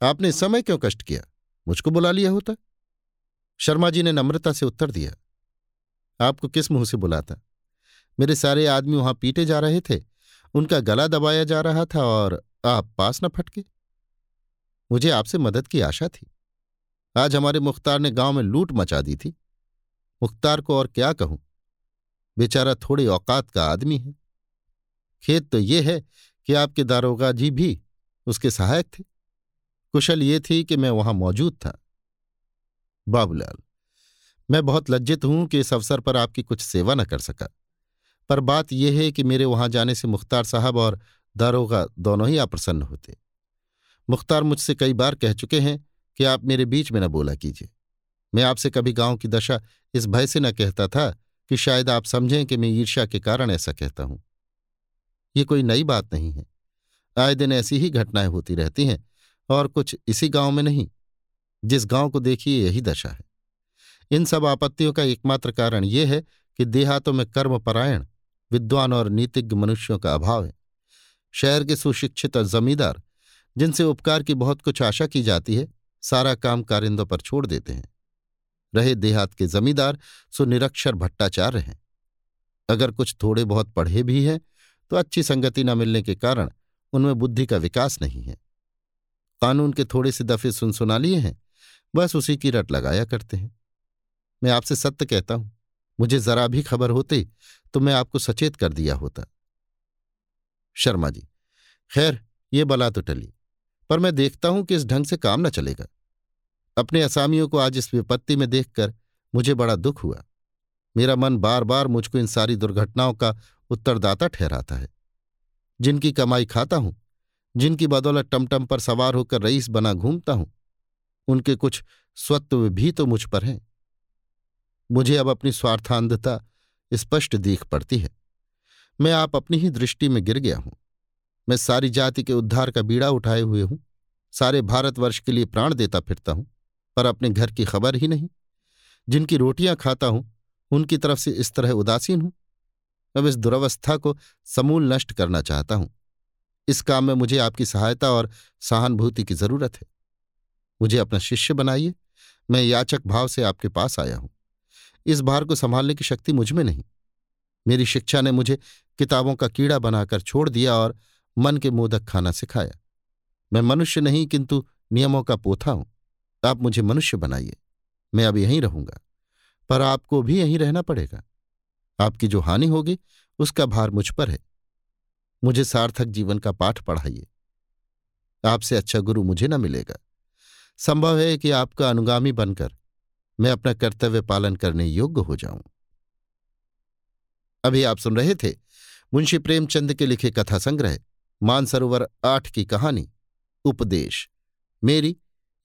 आपने समय क्यों कष्ट किया? मुझको बुला लिया होता? शर्मा जी ने नम्रता से उत्तर दिया, आपको किस मुँह से बुलाता? मेरे सारे आदमी वहाँ पीटे जा रहे थे, उनका गला दबाया जा रहा था और आप पास न फटके। मुझे आपसे मदद की आशा थी। आज हमारे मुख्तार ने गाँव में लूट मचा दी थी। मुख्तार को और क्या कहूँ? बेचारा थोड़े औकात का आदमी है। खेत तो ये है कि आपके दारोगा जी भी उसके सहायक थे। कुशल ये थी कि मैं वहाँ मौजूद था। बाबूलाल, मैं बहुत लज्जित हूँ कि इस अवसर पर आपकी कुछ सेवा न कर सका। पर बात यह है कि मेरे वहाँ जाने से मुख्तार साहब और दारोगा दोनों ही अप्रसन्न होते। मुख्तार मुझसे कई बार कह चुके हैं कि आप मेरे बीच में न बोला कीजिए। मैं आपसे कभी गाँव की दशा इस भय से न कहता था कि शायद आप समझें कि मैं ईर्ष्या के कारण ऐसा कहता हूँ। ये कोई नई बात नहीं है। आए दिन ऐसी ही घटनाएँ होती रहती हैं, और कुछ इसी गाँव में नहीं, जिस गाँव को देखिए यही दशा है। इन सब आपत्तियों का एकमात्र कारण यह है कि देहातों में कर्मपरायण, विद्वान और नीतिज्ञ मनुष्यों का अभाव है। शहर के सुशिक्षित और जमींदार, जिनसे उपकार की बहुत कुछ आशा की जाती है, सारा काम कारिंदों पर छोड़ देते हैं। रहे देहात के जमींदार सो निरक्षर भट्टाचार्य हैं। अगर कुछ थोड़े बहुत पढ़े भी हैं तो अच्छी संगति न मिलने के कारण उनमें बुद्धि का विकास नहीं है। कानून के थोड़े से दफे सुन सुना लिए हैं, बस उसी की रट लगाया करते हैं। मैं आपसे सत्य कहता हूँ, मुझे जरा भी खबर होती तो मैं आपको सचेत कर दिया होता। शर्मा जी, खैर, ये बला तो टली, पर मैं देखता हूँ कि इस ढंग से काम न चलेगा। अपने असामियों को आज इस विपत्ति में देखकर मुझे बड़ा दुख हुआ। मेरा मन बार बार मुझको इन सारी दुर्घटनाओं का उत्तरदाता ठहराता है। जिनकी कमाई खाता हूँ, जिनकी बदौलत टमटम पर सवार होकर रईस बना घूमता हूँ, उनके कुछ स्वत्व भी तो मुझ पर हैं। मुझे अब अपनी स्वार्थांधता स्पष्ट दिख पड़ती है। मैं आप अपनी ही दृष्टि में गिर गया हूँ। मैं सारी जाति के उद्धार का बीड़ा उठाए हुए हूँ। सारे भारतवर्ष के लिए प्राण देता फिरता हूँ। पर अपने घर की खबर ही नहीं। जिनकी रोटियाँ खाता हूँ, उनकी तरफ़ से इस तरह उदासीन हूँ। अब इस दुरवस्था को समूल नष्ट करना चाहता हूँ। इस काम में मुझे आपकी सहायता और सहानुभूति की ज़रूरत है। मुझे अपना शिष्य बनाइए। मैं याचक भाव से आपके पास आया हूँ। इस भार को संभालने की शक्ति मुझमें नहीं। मेरी शिक्षा ने मुझे किताबों का कीड़ा बनाकर छोड़ दिया और मन के मोदक खाना सिखाया। मैं मनुष्य नहीं, किंतु नियमों का पोथा हूँ। आप मुझे मनुष्य बनाइए। मैं अब यहीं रहूँगा, पर आपको भी यहीं रहना पड़ेगा। आपकी जो हानि होगी, उसका भार मुझ पर है। मुझे सार्थक जीवन का पाठ पढ़ाइए। आपसे अच्छा गुरु मुझे न मिलेगा। संभव है कि आपका अनुगामी बनकर मैं अपना कर्तव्य पालन करने योग्य हो जाऊँ। अभी आप सुन रहे थे मुंशी प्रेमचंद के लिखे कथा संग्रह मानसरोवर आठ की कहानी, उपदेश, मेरी